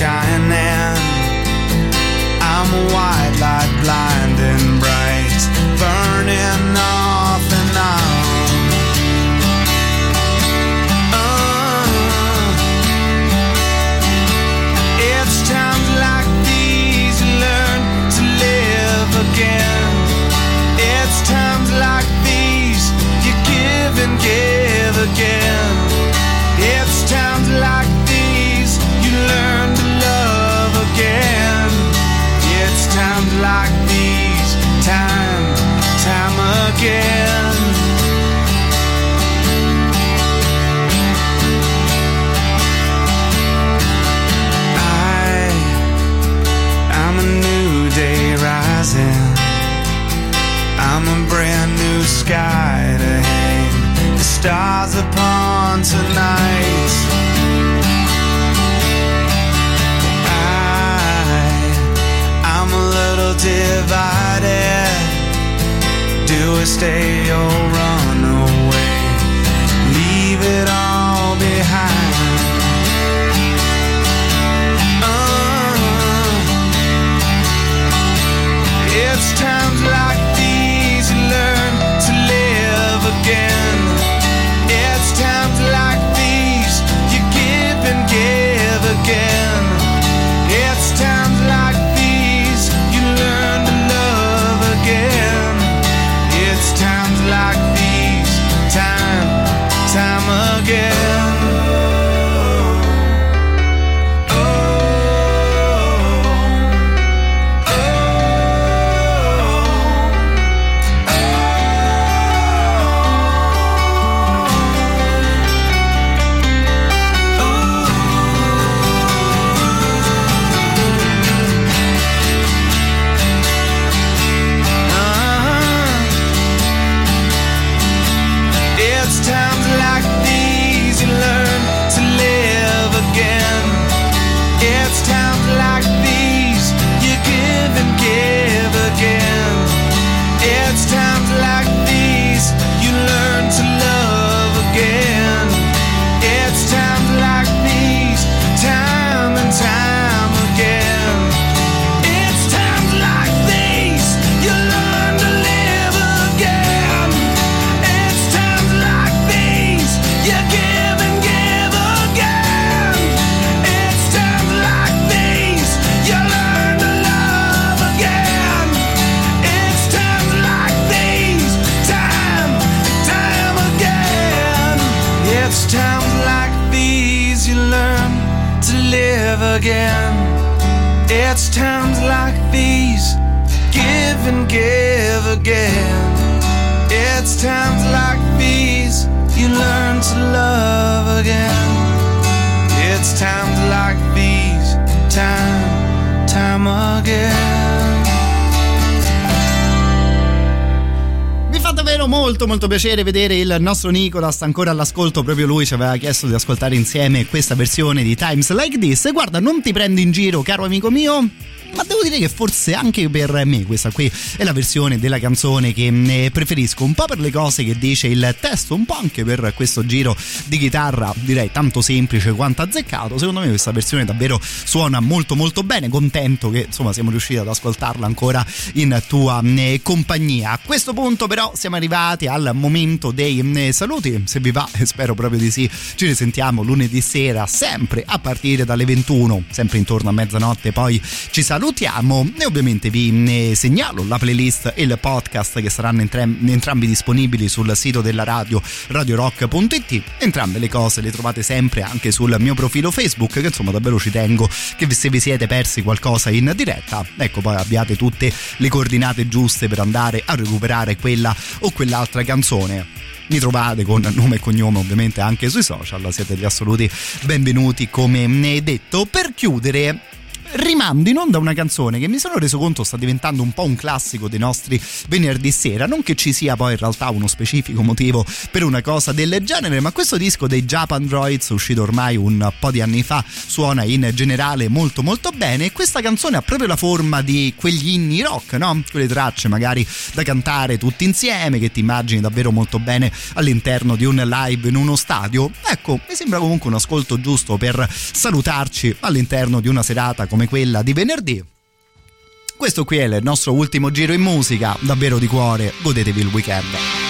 S9: light again.
S3: Piacere vedere il nostro Nicolas ancora all'ascolto, proprio lui ci aveva chiesto di ascoltare insieme questa versione di Times Like This. Guarda, non ti prendo in giro, caro amico mio, ma devo dire che forse anche per me questa qui è la versione della canzone che eh, preferisco. Un po' per le cose che dice il testo un po' anche per questo giro di chitarra direi tanto semplice quanto azzeccato. Secondo me questa versione davvero suona molto molto bene. Contento che insomma siamo riusciti ad ascoltarla ancora in tua eh, compagnia. A questo punto però siamo arrivati al momento dei eh, saluti. Se vi va spero proprio di sì. Ci risentiamo lunedì sera sempre a partire dalle 21 sempre intorno a mezzanotte. Poi ci salutiamo e ovviamente vi segnalo la playlist e il podcast che saranno entra- entrambi disponibili sul sito della radio radiorock.it entrambe le cose le trovate sempre anche sul mio profilo Facebook che insomma davvero ci tengo che se vi siete persi qualcosa in diretta ecco poi abbiate tutte le coordinate giuste per andare a recuperare quella o quell'altra canzone mi trovate con nome e cognome ovviamente anche sui social, siete gli assoluti benvenuti come detto. Per chiudere rimando in onda una canzone che mi sono reso conto sta diventando un po' un classico dei nostri venerdì sera. Non che ci sia poi in realtà uno specifico motivo per una cosa del genere, ma questo disco dei Japan Droids, uscito ormai un po' di anni fa, suona in generale molto molto bene. E questa canzone ha proprio la forma di quegli inni rock, no? Quelle tracce magari da cantare tutti insieme, che ti immagini davvero molto bene all'interno di un live in uno stadio. Ecco, mi sembra comunque un ascolto giusto per salutarci all'interno di una serata come quella di venerdì. Questo qui è il nostro ultimo giro in musica, davvero di cuore, godetevi il weekend.